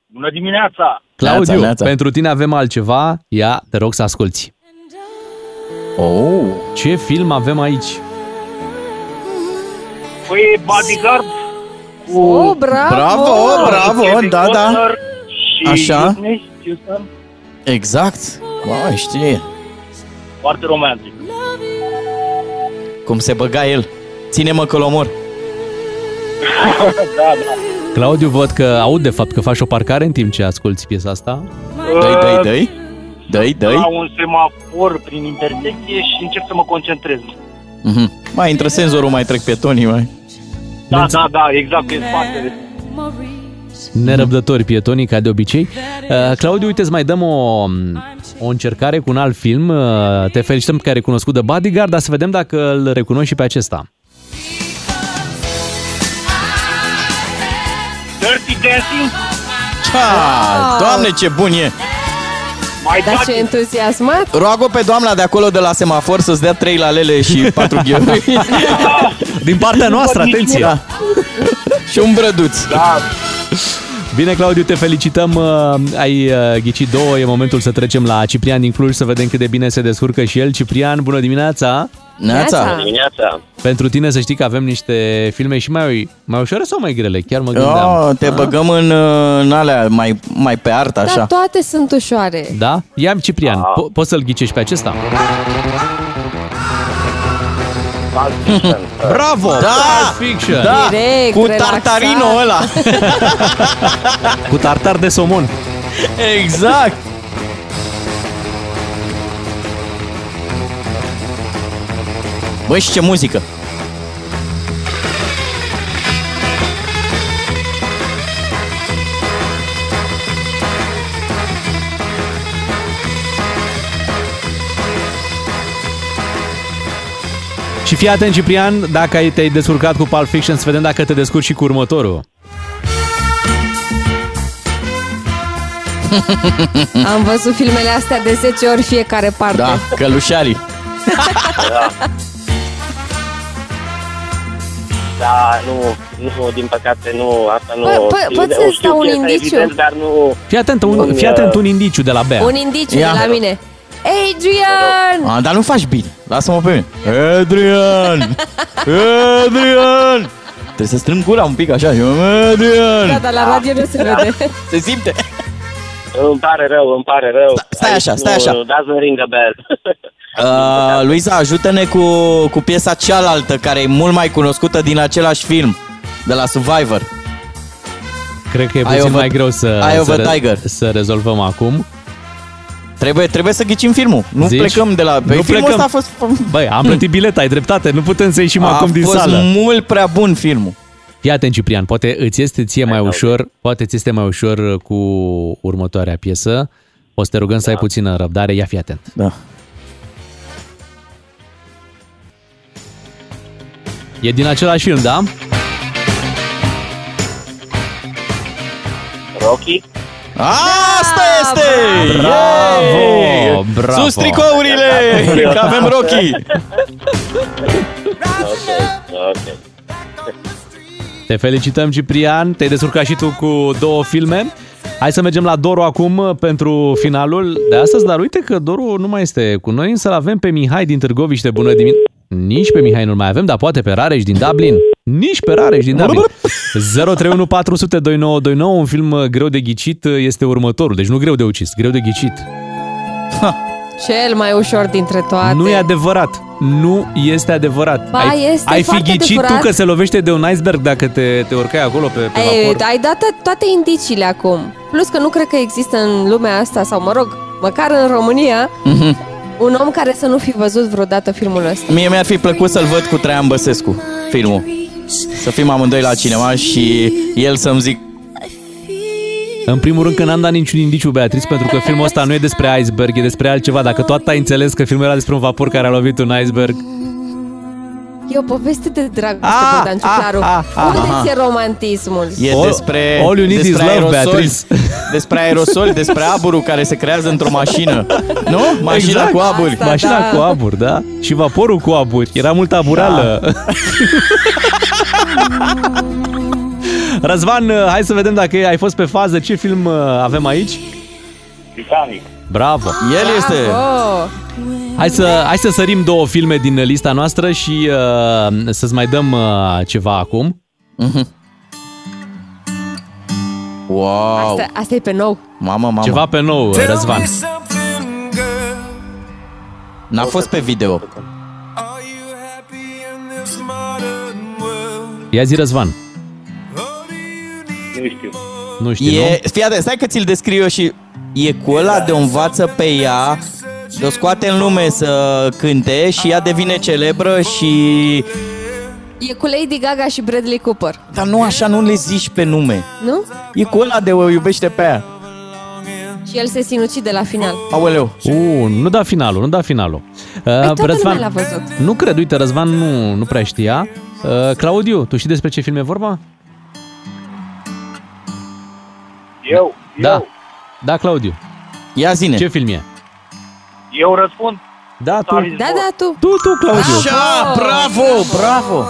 Bună dimineața! Claudiu, Neața, neața. pentru tine avem altceva, ia, te rog să asculti. Oh. Ce film avem aici? Păi Bodyguard cu... Oh, bravo! Bravo, bravo, Kevin da, da. Costner Și Așa. Whitney Houston. Exact. Wow, știe. Foarte romantic. Cum se băga el. Ține-mă că omor. da, da. Claudiu, văd că aud de fapt că faci o parcare în timp ce asculti piesa asta. Dă-i, dă-i, dă-i. Dă-i, La dă-i. un semafor prin intersecție și încep să mă concentrez. Mhm. Mai intră senzorul, mai trec pietonii, mai. Da, da, da, exact, pe spate. Nerăbdători pietonii, ca de obicei. Uh, Claudiu, uite, îți mai dăm o, o încercare cu un alt film. Uh, Te felicităm că ai recunoscut de Bodyguard, dar să vedem dacă îl recunoști și pe acesta. Dirty Dancing? Ha, doamne, ce bun e! Mai Dar ce entuziasmat! Roagă pe doamna de acolo de la semafor să-ți dea trei lalele și patru ghiuri. Din partea noastră, atenție! Da. și un brăduț. Da. Bine, Claudiu, te felicităm. uh, Ai uh, ghicit două. E momentul să trecem la Ciprian din Cluj să vedem cât de bine se descurcă și el. Ciprian, bună dimineața! Neața. Dimineața. Pentru tine să știi că avem niște filme și mai, mai ușoare sau mai grele? Chiar mă gândeam. Oh, te Ah. băgăm în, uh, în alea mai, mai pe artă, așa. Dar toate sunt ușoare. Da? Ia Ciprian, Ah. po- poți să-l ghicești pe acesta? Bravo! Da! Pulp Fiction! Da! Direct, Cu relaxat. tartarino ăla! Cu tartar de somon. exact! Băi, și ce muzică! Și fii atent, Ciprian, dacă ai, te-ai descurcat cu Pulp Fiction, să vedem dacă te descurci și cu următorul. Am văzut filmele astea de 10 ori fiecare parte. Da, călușarii. Da. Da, nu. Nu, din păcate, nu, asta nu... Păi, păi, știu. poți O să-ți știu dau un piesa, indiciu? Evident, dar nu... Fii atent, un, Nu-mi, fii atent uh, un indiciu de la Bea. Un indiciu Ia. de la mine. Adrian! A, dar nu faci bine. Lasă-mă pe mine. Adrian! Adrian! Trebuie să strâng gura un pic așa. și eu, Adrian! Da, dar la radio nu se vede. Se simte. Îmi pare rău, îmi pare rău. Stai așa, stai așa. Nu, doesn't ring a bell. Uh, Luisa, ajută-ne cu, cu piesa cealaltă, care e mult mai cunoscută din același film, de la Survivor. Cred că e Eye puțin of a- mai greu să, Eye of să, a Tiger. să rezolvăm acum. Trebuie, trebuie să ghicim filmul. Nu Zici? plecăm de la... Păi Nu filmul plecăm. ăsta a fost... Băi, am plătit bilet, ai dreptate, nu putem să ieșim a acum din fost sală. mult prea bun filmul. Fii atent, Ciprian, poate îți este ție mai ușor, poate ți este mai ușor cu următoarea piesă. O să te rugăm să ai puțină răbdare, ia fi atent. Da. E din același film, da? Rocky? Asta este! Bravo! Yay! Bravo! Sus tricourile! Că avem Rocky! Ok. Te felicităm, Ciprian, te-ai descurcat și tu cu două filme. Hai să mergem la Doru acum pentru finalul de astăzi, dar uite că Doru nu mai este cu noi, însă avem pe Mihai din Târgoviște. Bună dimineața! Nici pe Mihai nu mai avem, dar poate pe Rareș din Dublin. Nici pe Rareș din Dublin. 031 400 2929, un film greu de ghicit este următorul. Deci nu greu de ucis, greu de ghicit. Cel mai ușor dintre toate. Nu e adevărat. Nu este adevărat. Ba, ai, este ai fi foarte ghicit adevărat. tu că se lovește de un iceberg dacă te, te urcai acolo pe, pe Ai, vapor? ai dat toate indiciile acum. Plus că nu cred că există în lumea asta, sau mă rog, măcar în România, Mhm. Un om care să nu fi văzut vreodată filmul ăsta. Mie mi-ar fi plăcut să-l văd cu Traian Băsescu, filmul. Să fim amândoi la cinema și el să-mi zic În primul rând că n-am dat niciun indiciu, Beatrice, pentru că filmul ăsta nu e despre iceberg, e despre altceva. Dacă tot ai înțeles că filmul era despre un vapor care a lovit un iceberg, E o poveste de dragoste, Ah, Bogdan Ciuclaru. ah, ah, Unde ah. ți-e romantismul? E All- despre all you need despre is love, aerosol, Beatrice. Despre aerosol, despre aburul care se creează într-o mașină. Nu? Mașina Exact. cu aburi. Asta, mașina da. cu abur, da? Și vaporul cu aburi. Era multă aburală. Da. Răzvan, hai să vedem dacă ai fost pe fază. Ce film uh, avem aici? Titanic. Bravo! El este. Bravo! Hai să, hai să sărim două filme din lista noastră și uh, să-ți mai dăm uh, ceva acum. Mhm. Wow. Asta, asta e pe nou. Mamă, mamă. Ceva pe nou, Răzvan. N-a fost pe video. Ia zi, Răzvan. Nu știu. Nu știi, E, fii atent, stai că ți-l descriu eu și e cu ăla de o învață pe ea, de o scoate în lume să cânte și ea devine celebră și... E cu Lady Gaga și Bradley Cooper, Dar nu așa, nu le zici pe nume. nu? E cu ăla de o iubește pe aia. Și el se sinucide la final. Aoleu. nu? Uh, nu da finalul, nu da finalul. Uh, Păi toată lumea l-a văzut. Nu cred, uite, Răzvan nu, nu prea știa. Uh, Claudiu, tu știi despre ce film e vorba? Eu, Da. eu, Da, Claudiu. Ia zine. Ce film e? eu răspund. Da, tu. Da, da, tu. Tu, tu, Claudiu. Așa, bravo, bravo.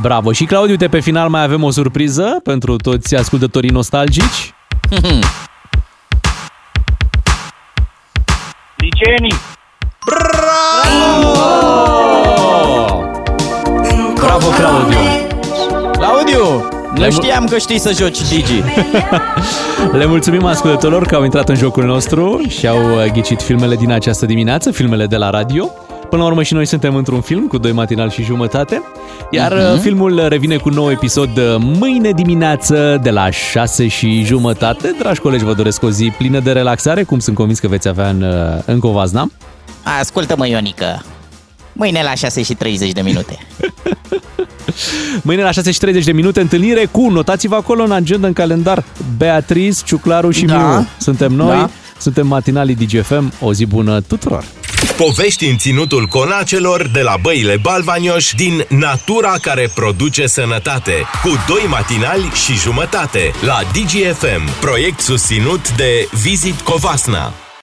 Bravo. Și Claudiu, uite, pe final mai avem o surpriză pentru toți ascultătorii nostalgici. Liceenii. Bravo, Claudiu. Claudiu, nu știam că știi să joci Digi. Le mulțumim ascultătorilor că au intrat în jocul nostru și au uh, ghicit filmele din această dimineață, filmele de la radio. Până la urmă și noi suntem într-un film cu doi matinal și jumătate, iar uh, filmul revine cu un nou episod uh, mâine dimineață de la 6 și jumătate. Dragi colegi, vă doresc o zi plină de relaxare, cum sunt convins că veți avea în, uh, în Covazna. Ascultă-mă, Ionică. Mâine la 6 și 30 de minute. Mâine la 6 și 30 de minute întâlnire cu, notați-vă acolo în agenda, în calendar, Beatrice, Ciuclaru și Da. Miu. Suntem noi, Da. suntem matinalii DGFM. O zi bună tuturor! Povești în ținutul conacelor de la băile Balvanioș din natura care produce sănătate. Cu doi matinali și jumătate la DGFM. Proiect susținut de Visit Covasna.